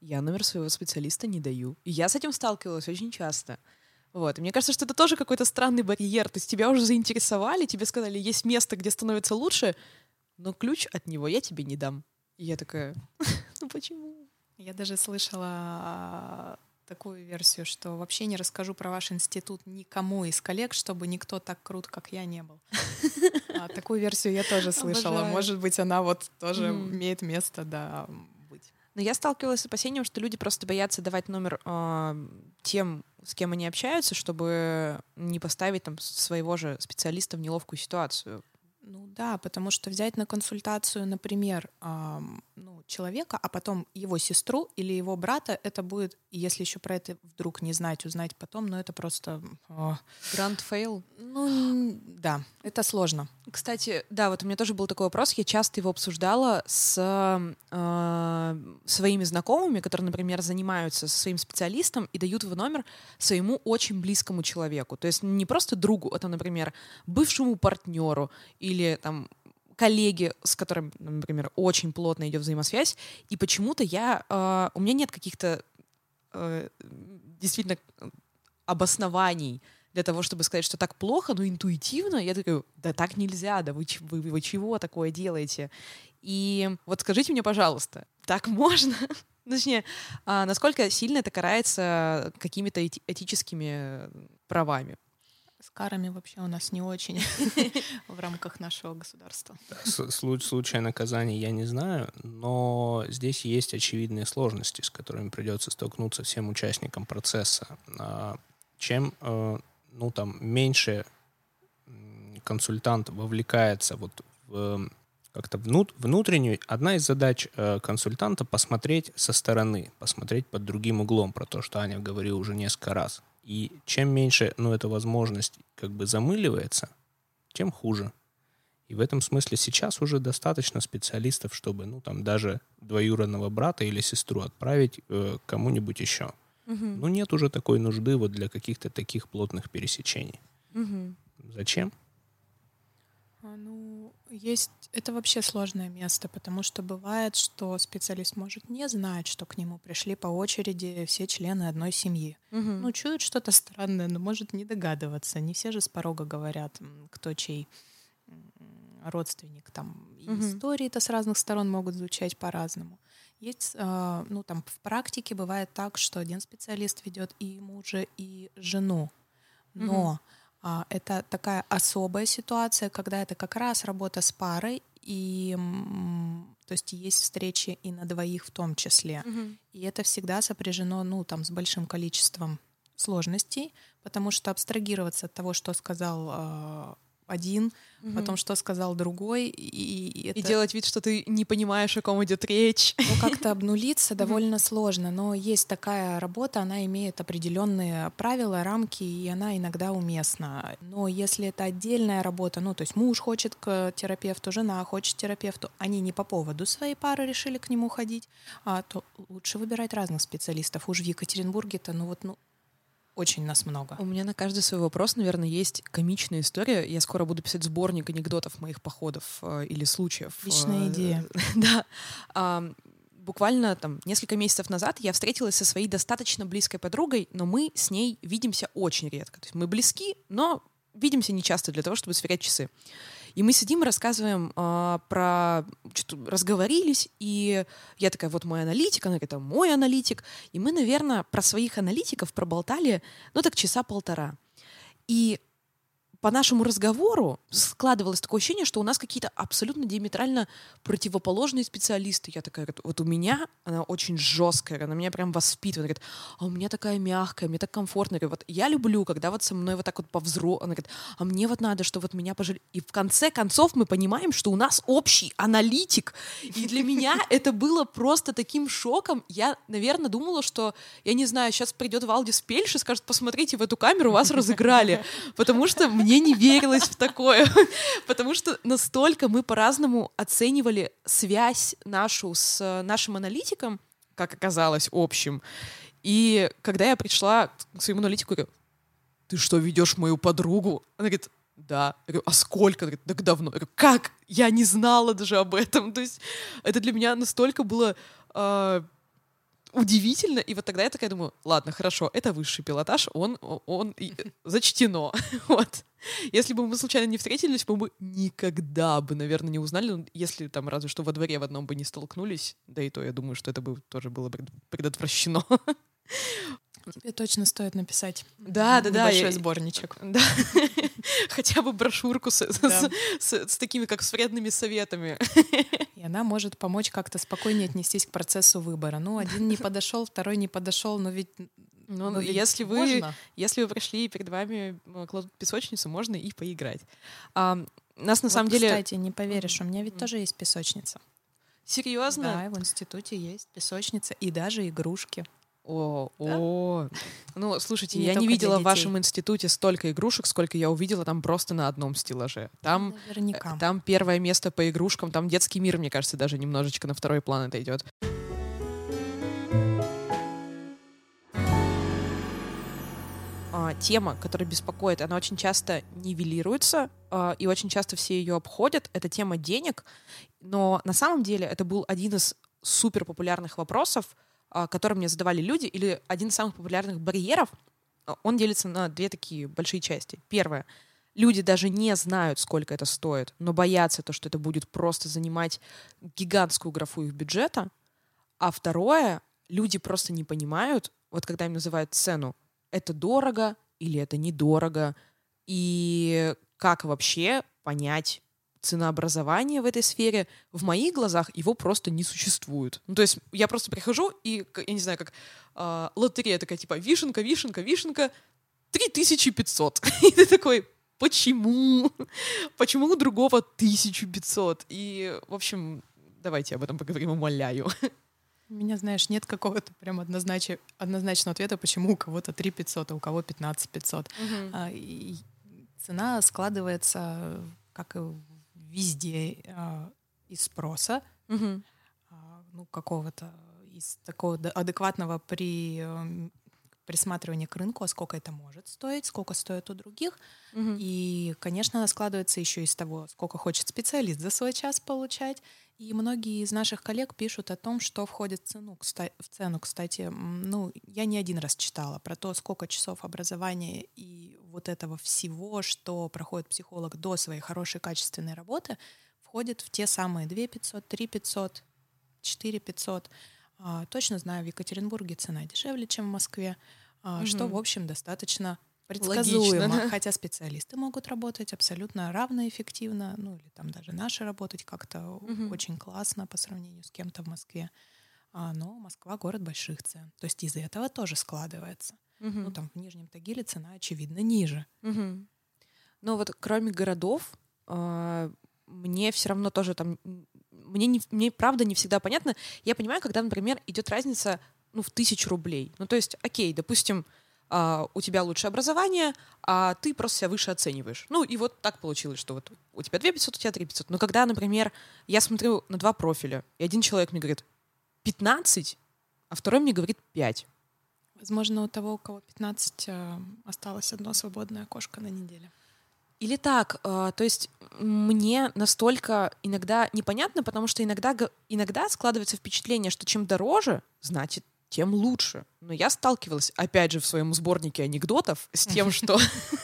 я номер своего специалиста не даю. И я с этим сталкивалась очень часто. Вот. И мне кажется, что это тоже какой-то странный барьер. То есть тебя уже заинтересовали, тебе сказали, есть место, где становится лучше, но ключ от него я тебе не дам. И я такая, ну почему? Я даже слышала такую версию, что вообще не расскажу про ваш институт никому из коллег, чтобы никто так крут, как я, не был. А, Такую версию я тоже слышала. Обожаю. Может быть, она вот тоже Мгм. имеет место, да, быть. Но я сталкивалась с опасением, что люди просто боятся давать номер а, тем, с кем они общаются, чтобы не поставить там своего же специалиста в неловкую ситуацию. Ну да, потому что взять на консультацию, например, ам, ну, человека, а потом его сестру или его брата, это будет, если еще про это вдруг не знать, узнать потом, но это просто... а, Grand fail. ну, да, это сложно. Кстати, да, вот у меня тоже был такой вопрос. Я часто его обсуждала с э, своими знакомыми, которые, например, занимаются со своим специалистом и дают его номер своему очень близкому человеку. То есть не просто другу, а, там, например, бывшему партнеру или там коллеге, с которым, например, очень плотно идет взаимосвязь. И почему-то я, э, у меня нет каких-то э, действительно обоснований для того, чтобы сказать, что так плохо, но интуитивно я такая, да так нельзя, да вы, вы, вы чего такое делаете? И вот скажите мне, пожалуйста, так можно? Точнее, а насколько сильно это карается какими-то эти- этическими правами? С карами вообще у нас не очень в рамках нашего государства. С- слу- Случая наказания я не знаю, но здесь есть очевидные сложности, с которыми придется столкнуться всем участникам процесса. А, Чем э, ну, там, меньше консультант вовлекается вот в м, как-то внут- внутреннюю, одна из задач э, консультанта посмотреть со стороны, посмотреть под другим углом про то, что Аня говорила уже несколько раз. И чем меньше ну, эта возможность как бы замыливается, тем хуже. И в этом смысле сейчас уже достаточно специалистов, чтобы, ну, там, даже двоюродного брата или сестру отправить э, кому-нибудь еще. Ну, нет уже такой нужды вот для каких-то таких плотных пересечений. Мгм. Зачем? А, Ну, есть... Это вообще сложное место, потому что бывает, что специалист может не знать, что к нему пришли по очереди все члены одной семьи. Мгм. Ну, чует что-то странное, но может не догадываться. Не все же с порога говорят, кто чей родственник. Там Мгм. истории-то с разных сторон могут звучать по-разному. Есть, а, ну, там в практике бывает так, что один специалист ведет и мужа, и жену. Но А, это такая особая ситуация, когда это как раз работа с парой, и то есть есть встречи и на двоих в том числе. Мгм. И это всегда сопряжено, ну, там, с большим количеством сложностей, потому что абстрагироваться от того, что сказал а, один, Мгм. потом что сказал другой, и, и это И делать вид, что ты не понимаешь, о ком идет речь. ну, как-то обнулиться довольно сложно, но есть такая работа, она имеет определенные правила, рамки, и она иногда уместна. Но если это отдельная работа, ну, то есть муж хочет к терапевту, жена хочет к терапевту, они не по поводу своей пары решили к нему ходить, а, то лучше выбирать разных специалистов. Уж в Екатеринбурге-то, ну вот, ну, очень нас много. У меня на каждый свой вопрос, наверное, есть комичная история. Я скоро буду писать сборник анекдотов моих походов э, или случаев. Э, идея. Да. Буквально там несколько месяцев назад я встретилась со своей достаточно близкой подругой, но мы с ней видимся очень редко. То есть мы близки, но видимся нечасто для того, чтобы сверять часы. И мы сидим и рассказываем а, про... Что-то разговорились, и я такая, вот мой аналитик, она говорит, а мой аналитик. И мы, наверное, про своих аналитиков проболтали, ну так часа полтора. И по нашему разговору складывалось такое ощущение, что у нас какие-то абсолютно диаметрально противоположные специалисты. Я такая, вот у меня она очень жесткая, она меня прям воспитывает. Она говорит, а у меня такая мягкая, мне так комфортно. Я вот я люблю, когда вот со мной вот так вот повзро... Она говорит, а мне вот надо, что вот меня пожалели. И в конце концов мы понимаем, что у нас общий аналитик. И для меня это было просто таким шоком. Я, наверное, думала, что, я не знаю, сейчас придет Валдис Пельш и скажет, посмотрите в эту камеру, вас разыграли. Потому что мне не верилось в такое. Потому что настолько мы по-разному оценивали связь нашу с нашим аналитиком, как оказалось, общим. И когда я пришла к своему аналитику, говорю, ты что, ведешь мою подругу? Она говорит, да. Я говорю, а сколько? Она говорит, так давно. Я говорю, как? Я не знала даже об этом. То есть это для меня настолько было а, удивительно. И вот тогда я такая думаю, ладно, хорошо, это высший пилотаж, он, он зачтено. Вот. Если бы мы случайно не встретились, мы бы никогда бы, наверное, не узнали, ну, если там разве что во дворе в одном бы не столкнулись, да и то я думаю, что это бы тоже было пред- предотвращено. Тебе точно стоит написать Да, да, да. большой я- сборничек. Да. Хотя бы брошюрку с, с- Да. с- с такими, как с вредными советами. И она может помочь как-то спокойнее отнестись к процессу выбора. Ну, один не подошел, второй не подошел, но ведь, Ну, ведь если вы можно. Если вы пришли и перед вами э, кладут песочницу, можно и поиграть. А, нас на Вот, самом деле... Кстати, не поверишь, у меня ведь тоже есть песочница. Серьезно? Да, в институте есть песочница и даже игрушки. О, о. Ну, слушайте, не я не видела в вашем институте столько игрушек, сколько я увидела там просто на одном стеллаже. Там, э, Наверняка. там первое место по игрушкам, там детский мир, мне кажется, даже немножечко на второй план это идет. А, тема, которая беспокоит, она очень часто нивелируется, а, и очень часто все ее обходят. Это тема денег, но на самом деле это был один из супер популярных вопросов, которые мне задавали люди, или один из самых популярных барьеров. А, Он делится на две такие большие части. Первое. Люди даже не знают, сколько это стоит, но боятся то, что это будет просто занимать гигантскую графу их бюджета. А второе, люди просто не понимают, вот когда им называют цену, это дорого или это недорого, и как вообще понять ценообразование в этой сфере, в моих глазах его просто не существует. Ну, то есть я просто прихожу и, я не знаю, как а, лотерея такая, типа, вишенка, вишенка, вишенка, 3500. И ты такой, почему? Почему у другого 1500? И, в общем, давайте об этом поговорим, умоляю. У меня, знаешь, нет какого-то прям однозначия, однозначного ответа, почему у кого-то 3 500, а у кого 15 500. А, и цена складывается, как и везде, а, из спроса, Мгм. а, ну, какого-то из такого адекватного при эм, присматривания к рынку, а сколько это может стоить, сколько стоит у других. Мгм. И, конечно, она складывается еще из того, сколько хочет специалист за свой час получать. И многие из наших коллег пишут о том, что входит в цену. В цену, кстати, ну, я не один раз читала про то, сколько часов образования и вот этого всего, что проходит психолог до своей хорошей качественной работы, входит в те самые 2 500, 3 500, 4 500. А, Точно знаю, в Екатеринбурге цена дешевле, чем в Москве, а, что, в общем, достаточно предсказуемо. Логично, да. Хотя специалисты могут работать абсолютно равноэффективно, ну или там даже наши работать как-то Мгм. очень классно по сравнению с кем-то в Москве. А, но Москва город больших цен. То есть из этого тоже складывается. Мгм. Ну там в Нижнем Тагиле цена очевидно ниже. Мгм. Но вот кроме городов, а, мне все равно тоже там, мне, не, мне правда не всегда понятно. Я понимаю, когда, например, идет разница ну, в тысячу рублей. Ну, то есть, окей, допустим, а, у тебя лучшее образование, а ты просто себя выше оцениваешь. Ну, и вот так получилось, что вот у тебя 2 500, у тебя 3 500. Но когда, например, я смотрю на два профиля, и один человек мне говорит 15, а второй мне говорит 5. Возможно, у того, у кого 15, э, осталось одно свободное окошко на неделе. Или так, э, то есть мне настолько иногда непонятно, потому что иногда, иногда складывается впечатление, что чем дороже, значит, тем лучше. Но я сталкивалась, опять же, в своем сборнике анекдотов с тем, что,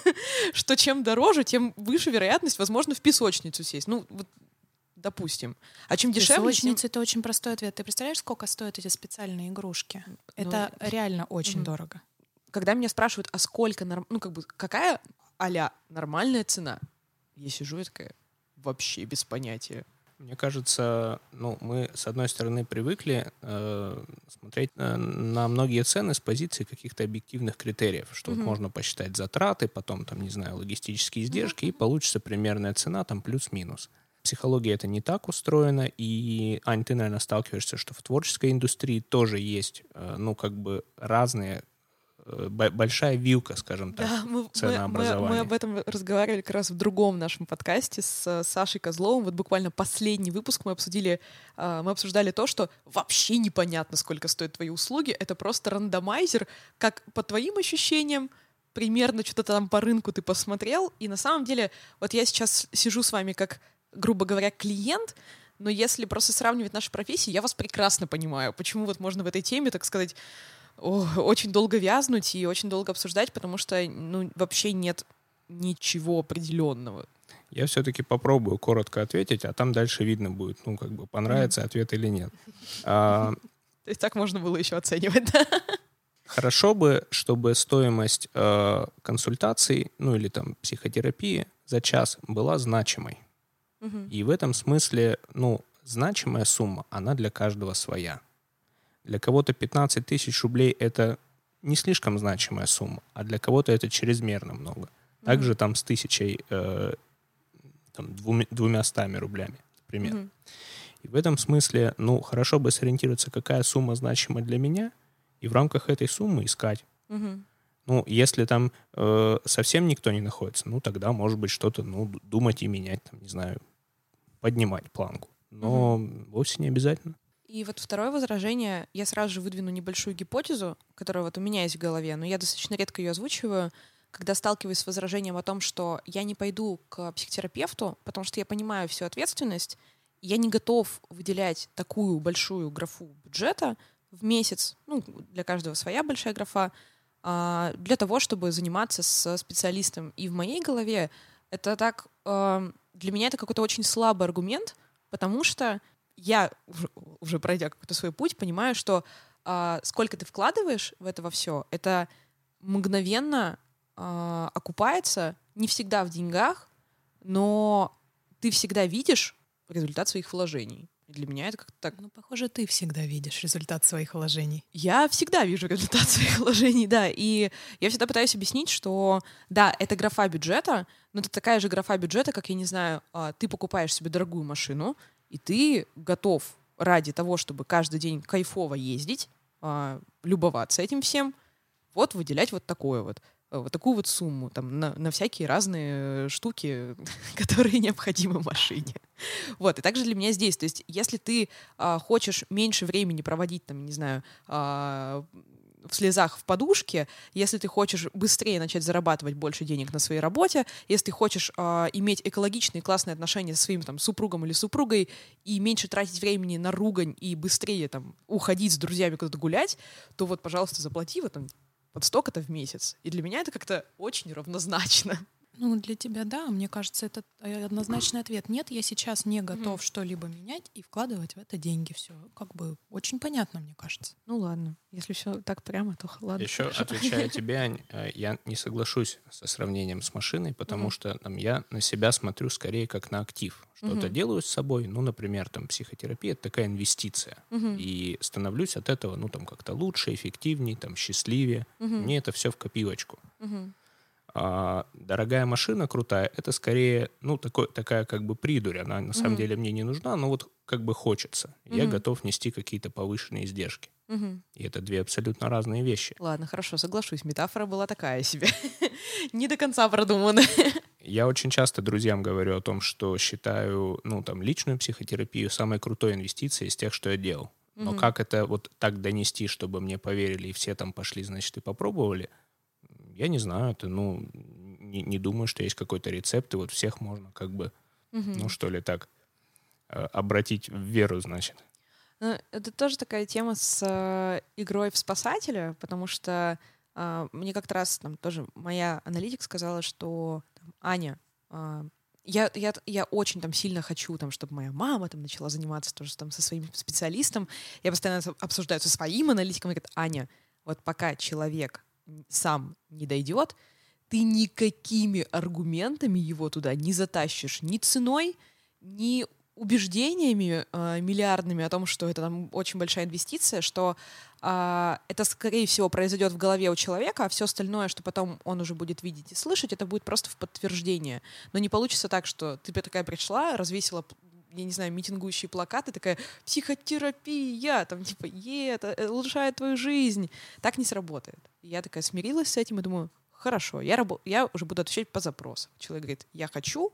что чем дороже, тем выше вероятность, возможно, в песочницу сесть. Ну, вот, допустим. А чем дешевле, тем- Песочница — это очень простой ответ. Ты представляешь, сколько стоят эти специальные игрушки? Это реально очень Мгм. дорого. когда меня спрашивают, а сколько, норм- ну, как бы, какая а нормальная цена? Я сижу и такая, вообще без понятия. Мне кажется, ну, мы, с одной стороны, привыкли э, смотреть на, на многие цены с позиции каких-то объективных критериев, что вот Мгм. можно посчитать затраты, потом, там, не знаю, логистические издержки, и получится примерная цена, там, плюс-минус. Психология это не так устроена, и, Ань, ты, наверное, сталкиваешься, что в творческой индустрии тоже есть, э, ну, как бы разные, э, большая вилка, скажем так. Да, мы, мы- мы, ценообразования. мы об этом разговаривали как раз в другом нашем подкасте с э, Сашей Козловым. Вот буквально последний выпуск мы обсудили, э, мы обсуждали то, что вообще непонятно, сколько стоят твои услуги. Это просто рандомайзер, как по твоим ощущениям, примерно что-то там по рынку ты посмотрел. И на самом деле, вот я сейчас сижу с вами как, грубо говоря, клиент, но если просто сравнивать наши профессии, я вас прекрасно понимаю, почему вот можно в этой теме, так сказать, о, очень долго вязнуть и очень долго обсуждать, потому что ну, вообще нет ничего определенного. Я все-таки попробую коротко ответить, а там дальше видно будет, ну, как бы, понравится ответ или нет. А, То есть так можно было еще оценивать, да? Хорошо бы, чтобы стоимость э, консультаций, ну или там психотерапии за час была значимой. И в этом смысле, ну, значимая сумма, она для каждого своя. Для кого-то 15 тысяч рублей это не слишком значимая сумма, а для кого-то это чрезмерно много. Также там с тысячей, э, там, двумя, двумястами рублями, например. Мгм. И в этом смысле, ну, хорошо бы сориентироваться, какая сумма значима для меня, и в рамках этой суммы искать. Мгм. Ну, если там э, совсем никто не находится, ну, тогда, может быть, что-то, ну, думать и менять, там, не знаю, поднимать планку. Но вовсе не обязательно. И вот второе возражение, я сразу же выдвину небольшую гипотезу, которая вот у меня есть в голове, но я достаточно редко ее озвучиваю, когда сталкиваюсь с возражением о том, что я не пойду к психотерапевту, потому что я понимаю всю ответственность, я не готов выделять такую большую графу бюджета в месяц, ну, для каждого своя большая графа, а, для того, чтобы заниматься с специалистом. И в моей голове это так, эм, для меня это какой-то очень слабый аргумент, потому что я, уже, пройдя какой-то свой путь, понимаю, что а, сколько ты вкладываешь в это во все, это мгновенно а, окупается, не всегда в деньгах, но ты всегда видишь результат своих вложений. И для меня это как-то так Ну, похоже, ты всегда видишь результат своих вложений. я всегда вижу результат своих вложений, да, и я всегда пытаюсь объяснить, что да, это графа бюджета, но это такая же графа бюджета, как, я не знаю, а, ты покупаешь себе дорогую машину, и ты готов ради того, чтобы каждый день кайфово ездить, а, любоваться этим всем, вот выделять вот такое вот э, вот такую вот сумму там на, на всякие разные э, штуки, которые необходимы машине. Вот, и также для меня здесь, то есть если ты а, хочешь меньше времени проводить, там, не знаю, а, в слезах в подушке, если ты хочешь быстрее начать зарабатывать больше денег на своей работе, если ты хочешь а, иметь экологичные классные отношения со своим там супругом или супругой и меньше тратить времени на ругань и быстрее там уходить с друзьями куда-то гулять, то вот, пожалуйста, заплати вот там под столько-то в месяц. И для меня это как-то очень равнозначно. Ну, для тебя, да. Мне кажется, это э, однозначный ответ. Нет, я сейчас не готов mm-hmm. что-либо менять и вкладывать в это деньги. Все как бы очень понятно, мне кажется. Ну ладно, если все так прямо, то ладно. Еще хорошо. отвечая тебе, Ань, э, я не соглашусь со сравнением с машиной, потому mm-hmm. что там, я на себя смотрю скорее как на актив. Что-то mm-hmm. делаю с собой, ну, например, там психотерапия — это такая инвестиция. Mm-hmm. И становлюсь от этого, ну, там как-то лучше, эффективнее, там счастливее. Mm-hmm. Мне это все в копилочку. Mm-hmm. А дорогая машина крутая, это скорее, ну, такой, такая как бы придурь. Она на mm-hmm. самом деле мне не нужна, но вот как бы хочется. Mm-hmm. Я готов нести какие-то повышенные издержки. Mm-hmm. И это две абсолютно разные вещи. Ладно, хорошо, соглашусь. Метафора была такая себе. не до конца продуманная. Я очень часто друзьям говорю о том, что считаю, ну, там, личную психотерапию самой крутой инвестицией из тех, что я делал. Но mm-hmm. как это вот так донести, чтобы мне поверили и все там пошли, значит, и попробовали — я не знаю, это, ну, не, не думаю, что есть какой-то рецепт, и вот всех можно как бы, угу. ну, что ли, так, э, обратить в веру, значит. Ну, это тоже такая тема с э, игрой в спасателя, потому что э, мне как-то раз там тоже моя аналитик сказала, что там, Аня, э, я, я, я очень там сильно хочу, там, чтобы моя мама там начала заниматься тоже там со своим специалистом. Я постоянно обсуждаю со своим аналитиком, и говорит, Аня, вот пока человек сам не дойдет, ты никакими аргументами его туда не затащишь ни ценой, ни убеждениями э, миллиардными о том, что это там очень большая инвестиция, что э, это, скорее всего, произойдет в голове у человека, а все остальное, что потом он уже будет видеть и слышать, это будет просто в подтверждение. Но не получится так, что ты такая пришла, развесила я не знаю, митингующие плакаты, такая психотерапия, там типа, е, это э, улучшает твою жизнь. Так не сработает. Я такая смирилась с этим и думаю, хорошо, я, рабо- я уже буду отвечать по запросу. Человек говорит, я хочу,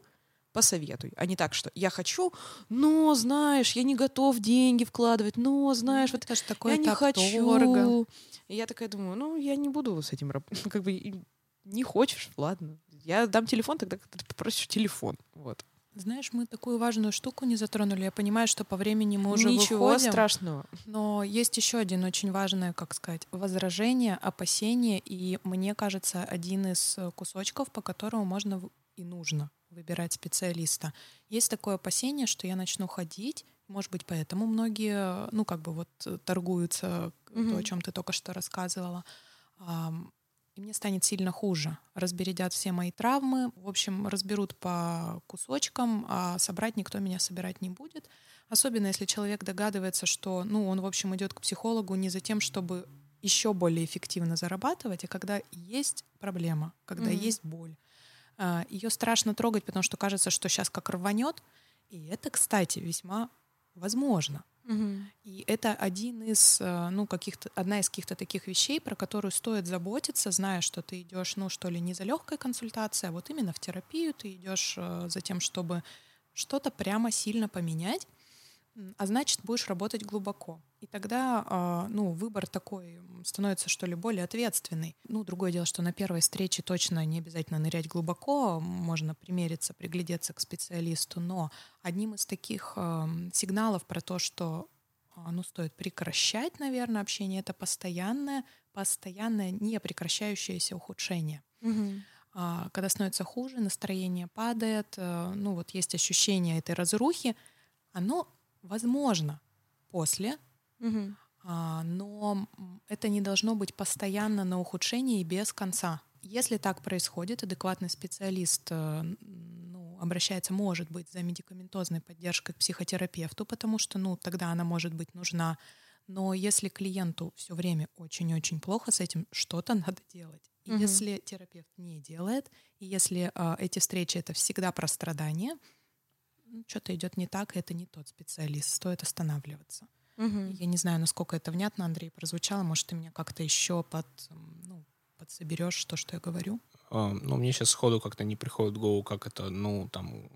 посоветуй. А не так, что я хочу, но, знаешь, я не готов деньги вкладывать, но, знаешь, вот это такое я не хочу. И я такая думаю, ну, я не буду с этим работать. Как бы не хочешь, ладно. Я дам телефон, тогда ты попросишь телефон. Вот. Знаешь, мы такую важную штуку не затронули. Я понимаю, что по времени мы уже Ничего выходим. страшного. Но есть еще один очень важное, как сказать, возражение, опасение, и мне кажется, один из кусочков, по которому можно и нужно выбирать специалиста. Есть такое опасение, что я начну ходить, может быть, поэтому многие, ну, как бы вот торгуются, mm-hmm. то, о чем ты только что рассказывала и мне станет сильно хуже. Разбередят все мои травмы, в общем, разберут по кусочкам, а собрать никто меня собирать не будет. Особенно если человек догадывается, что, ну, он, в общем, идет к психологу не за тем, чтобы еще более эффективно зарабатывать, а когда есть проблема, когда mm-hmm. есть боль. А, Ее страшно трогать, потому что кажется, что сейчас как рванет. И это, кстати, весьма возможно. Угу. И это один из, э, ну, каких-то, одна из каких-то таких вещей, про которую стоит заботиться, зная, что ты идешь, ну, что ли, не за легкой консультацией, а вот именно в терапию ты идешь э, за тем, чтобы что-то прямо сильно поменять а значит, будешь работать глубоко. И тогда, а, ну, выбор такой становится, что ли, более ответственный. Ну, другое дело, что на первой встрече точно не обязательно нырять глубоко, можно примериться, приглядеться к специалисту, но одним из таких сигналов про то, что а, ну, стоит прекращать, наверное, общение, это постоянное, постоянное непрекращающееся ухудшение. Угу. Когда становится хуже, настроение падает, ну вот есть ощущение этой разрухи, оно Возможно, после, угу. а, но это не должно быть постоянно на ухудшении и без конца. Если так происходит, адекватный специалист э, ну, обращается, может быть, за медикаментозной поддержкой к психотерапевту, потому что ну, тогда она может быть нужна. Но если клиенту все время очень-очень плохо с этим, что-то надо делать. И угу. если терапевт не делает, и если э, эти встречи это всегда про страдания, ну, что-то идет не так, и это не тот специалист, стоит останавливаться. Угу. Я не знаю, насколько это внятно, Андрей, прозвучало. Может, ты меня как-то еще под, ну, подсоберешь то, что я говорю? А, ну, мне сейчас сходу как-то не приходит в голову, как это, ну, там,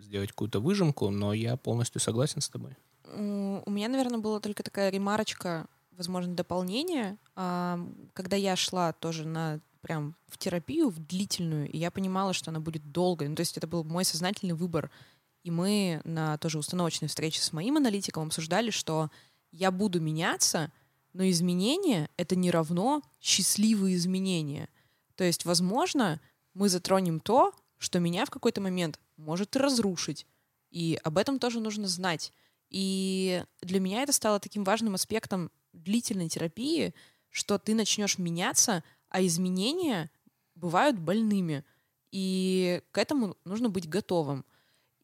сделать какую-то выжимку, но я полностью согласен с тобой. У меня, наверное, была только такая ремарочка, возможно, дополнение. А, когда я шла тоже на прям в терапию, в длительную, и я понимала, что она будет долгой. Ну, то есть это был мой сознательный выбор и мы на тоже установочной встрече с моим аналитиком обсуждали, что я буду меняться, но изменения — это не равно счастливые изменения. То есть, возможно, мы затронем то, что меня в какой-то момент может разрушить. И об этом тоже нужно знать. И для меня это стало таким важным аспектом длительной терапии, что ты начнешь меняться, а изменения бывают больными. И к этому нужно быть готовым.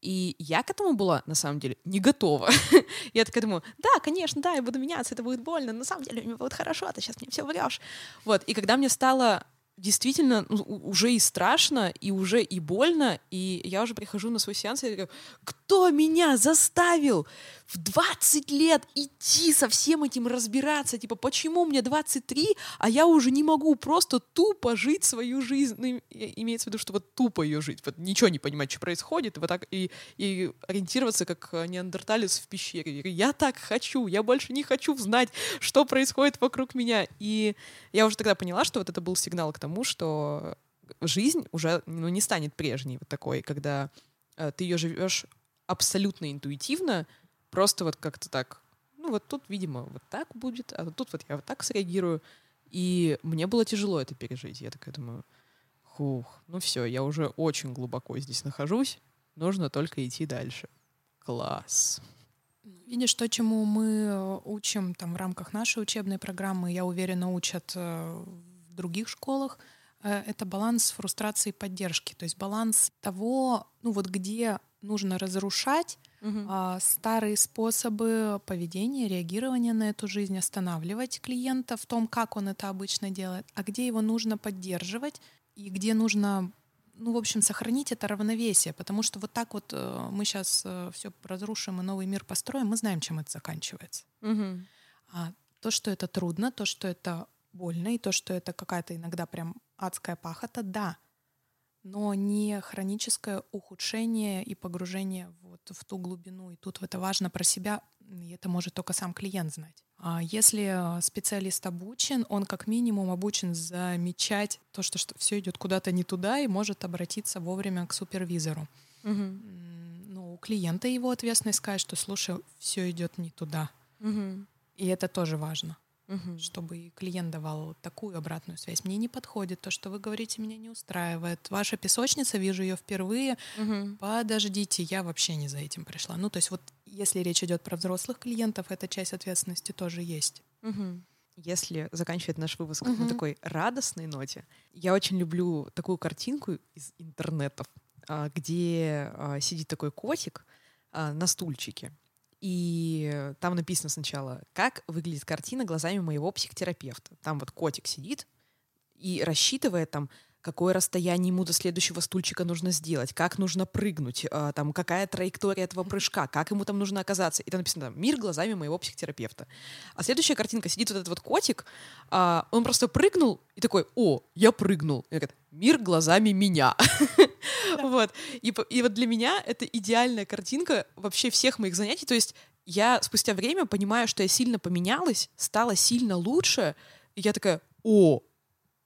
И я к этому была, на самом деле, не готова. я такая думаю, да, конечно, да, я буду меняться, это будет больно, на самом деле мне будет хорошо, ты сейчас мне все врешь. Вот, и когда мне стало действительно ну, уже и страшно, и уже и больно, и я уже прихожу на свой сеанс и говорю, кто меня заставил в 20 лет идти со всем этим разбираться, типа, почему мне 23, а я уже не могу просто тупо жить свою жизнь, ну, имеется в виду, что вот тупо ее жить, вот ничего не понимать, что происходит, вот так и, и ориентироваться как неандерталец в пещере. Я так хочу, я больше не хочу знать, что происходит вокруг меня. И я уже тогда поняла, что вот это был сигнал к тому, что жизнь уже ну, не станет прежней вот такой, когда э, ты ее живешь абсолютно интуитивно, просто вот как-то так, ну вот тут, видимо, вот так будет, а тут вот я вот так среагирую. И мне было тяжело это пережить. Я такая думаю, хух, ну все, я уже очень глубоко здесь нахожусь, нужно только идти дальше. Класс. Видишь, то, чему мы э, учим там в рамках нашей учебной программы, я уверена, учат э, в других школах, э, это баланс фрустрации и поддержки. То есть баланс того, ну вот где нужно разрушать угу. а, старые способы поведения, реагирования на эту жизнь, останавливать клиента в том, как он это обычно делает, а где его нужно поддерживать и где нужно ну, в общем, сохранить это равновесие, потому что вот так вот э, мы сейчас э, все разрушим и новый мир построим, мы знаем, чем это заканчивается. Угу. А то, что это трудно, то, что это больно, и то, что это какая-то иногда прям адская пахота, да, но не хроническое ухудшение и погружение вот в ту глубину. И тут это важно про себя, и это может только сам клиент знать. А если специалист обучен, он как минимум обучен замечать то, что, что все идет куда-то не туда, и может обратиться вовремя к супервизору. Угу. Ну, у клиента его ответственность сказать, что слушай, все идет не туда. Угу. И это тоже важно угу. чтобы клиент давал такую обратную связь. Мне не подходит то, что вы говорите, меня не устраивает. Ваша песочница, вижу ее впервые. Угу. Подождите, я вообще не за этим пришла. Ну, то есть вот если речь идет про взрослых клиентов, эта часть ответственности тоже есть. Угу. Если заканчивать наш выпуск угу. на такой радостной ноте, я очень люблю такую картинку из интернетов, а, где а, сидит такой котик а, на стульчике и там написано сначала, как выглядит картина глазами моего психотерапевта. Там вот котик сидит и рассчитывает там, какое расстояние ему до следующего стульчика нужно сделать, как нужно прыгнуть, э, там, какая траектория этого прыжка, как ему там нужно оказаться. И там написано там, «Мир глазами моего психотерапевта». А следующая картинка, сидит вот этот вот котик, э, он просто прыгнул и такой «О, я прыгнул». И он говорит «Мир глазами меня». Вот. И, и вот для меня это идеальная картинка вообще всех моих занятий. То есть я спустя время понимаю, что я сильно поменялась, стала сильно лучше. И я такая, о,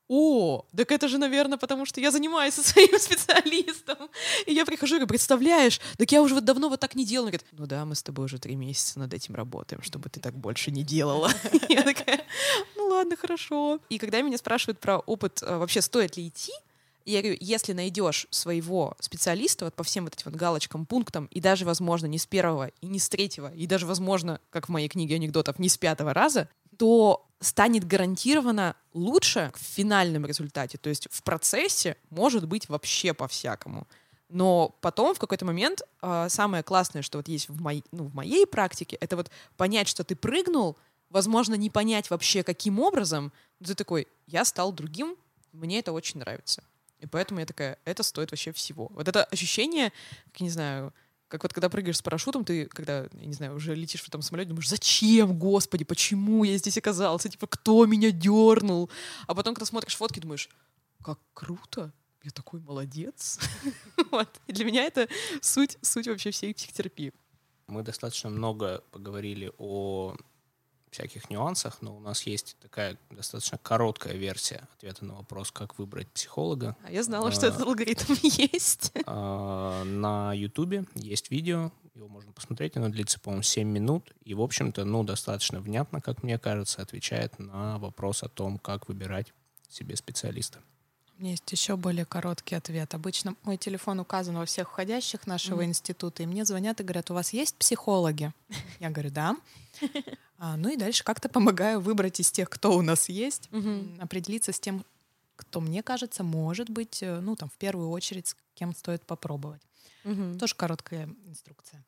о, так это же, наверное, потому что я занимаюсь со своим специалистом. И я прихожу и говорю, представляешь, так я уже вот давно вот так не делала. Он говорит, ну да, мы с тобой уже три месяца над этим работаем, чтобы ты так больше не делала. Я такая, ну ладно, хорошо. И когда меня спрашивают про опыт, э, вообще стоит ли идти, я говорю, если найдешь своего специалиста вот по всем вот этим вот галочкам, пунктам, и даже, возможно, не с первого и не с третьего, и даже, возможно, как в моей книге анекдотов, не с пятого раза, то станет гарантированно лучше в финальном результате. То есть в процессе может быть вообще по-всякому. Но потом, в какой-то момент, э, самое классное, что вот есть в, моей, ну, в моей практике, это вот понять, что ты прыгнул, возможно, не понять вообще, каким образом, но ты такой, я стал другим, мне это очень нравится. И поэтому я такая, это стоит вообще всего. Вот это ощущение, как, не знаю, как вот когда прыгаешь с парашютом, ты, когда, я не знаю, уже летишь в этом самолете, думаешь, зачем, господи, почему я здесь оказался, типа, кто меня дернул? А потом, когда смотришь фотки, думаешь, как круто, я такой молодец. вот. И для меня это суть, суть вообще всей психотерапии. Мы достаточно много поговорили о всяких нюансах, но у нас есть такая достаточно короткая версия ответа на вопрос, как выбрать психолога. А я знала, а, что этот алгоритм есть. А, на Ютубе есть видео, его можно посмотреть, оно длится, по-моему, 7 минут, и, в общем-то, ну, достаточно внятно, как мне кажется, отвечает на вопрос о том, как выбирать себе специалиста. У меня есть еще более короткий ответ. Обычно мой телефон указан во всех входящих нашего mm-hmm. института, и мне звонят и говорят, у вас есть психологи? Я говорю, да. А, ну и дальше как-то помогаю выбрать из тех, кто у нас есть, mm-hmm. определиться с тем, кто, мне кажется, может быть, э, ну там в первую очередь, с кем стоит попробовать. Mm-hmm. Тоже короткая инструкция.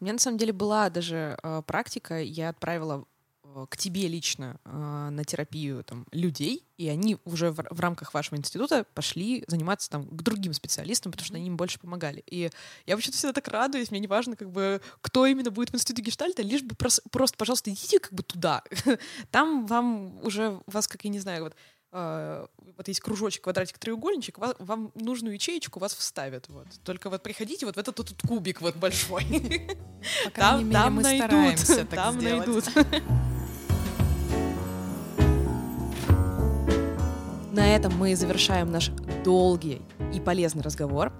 У меня на самом деле была даже э, практика, я отправила к тебе лично э, на терапию там, людей, и они уже в, в рамках вашего института пошли заниматься там к другим специалистам, потому что они им больше помогали. И я вообще-то всегда так радуюсь, мне не важно, как бы, кто именно будет в институте гештальта, лишь бы прос, просто, пожалуйста, идите как бы туда. Там вам уже, вас, как я не знаю, вот Uh, вот есть кружочек, квадратик, треугольничек, вам, вам нужную ячеечку вас вставят. Вот. Только вот приходите вот в этот тут кубик вот большой. По там, мере, там мы найдут, там сделать. найдут. На этом мы завершаем наш долгий и полезный разговор.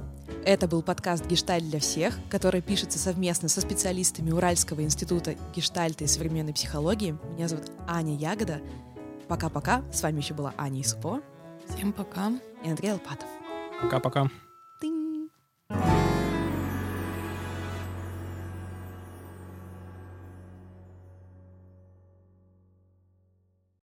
Это был подкаст «Гештальт для всех», который пишется совместно со специалистами Уральского института гештальта и современной психологии. Меня зовут Аня Ягода. Пока-пока. С вами еще была Аня Исупова. Всем пока. И Андрей Алпатов. Пока-пока.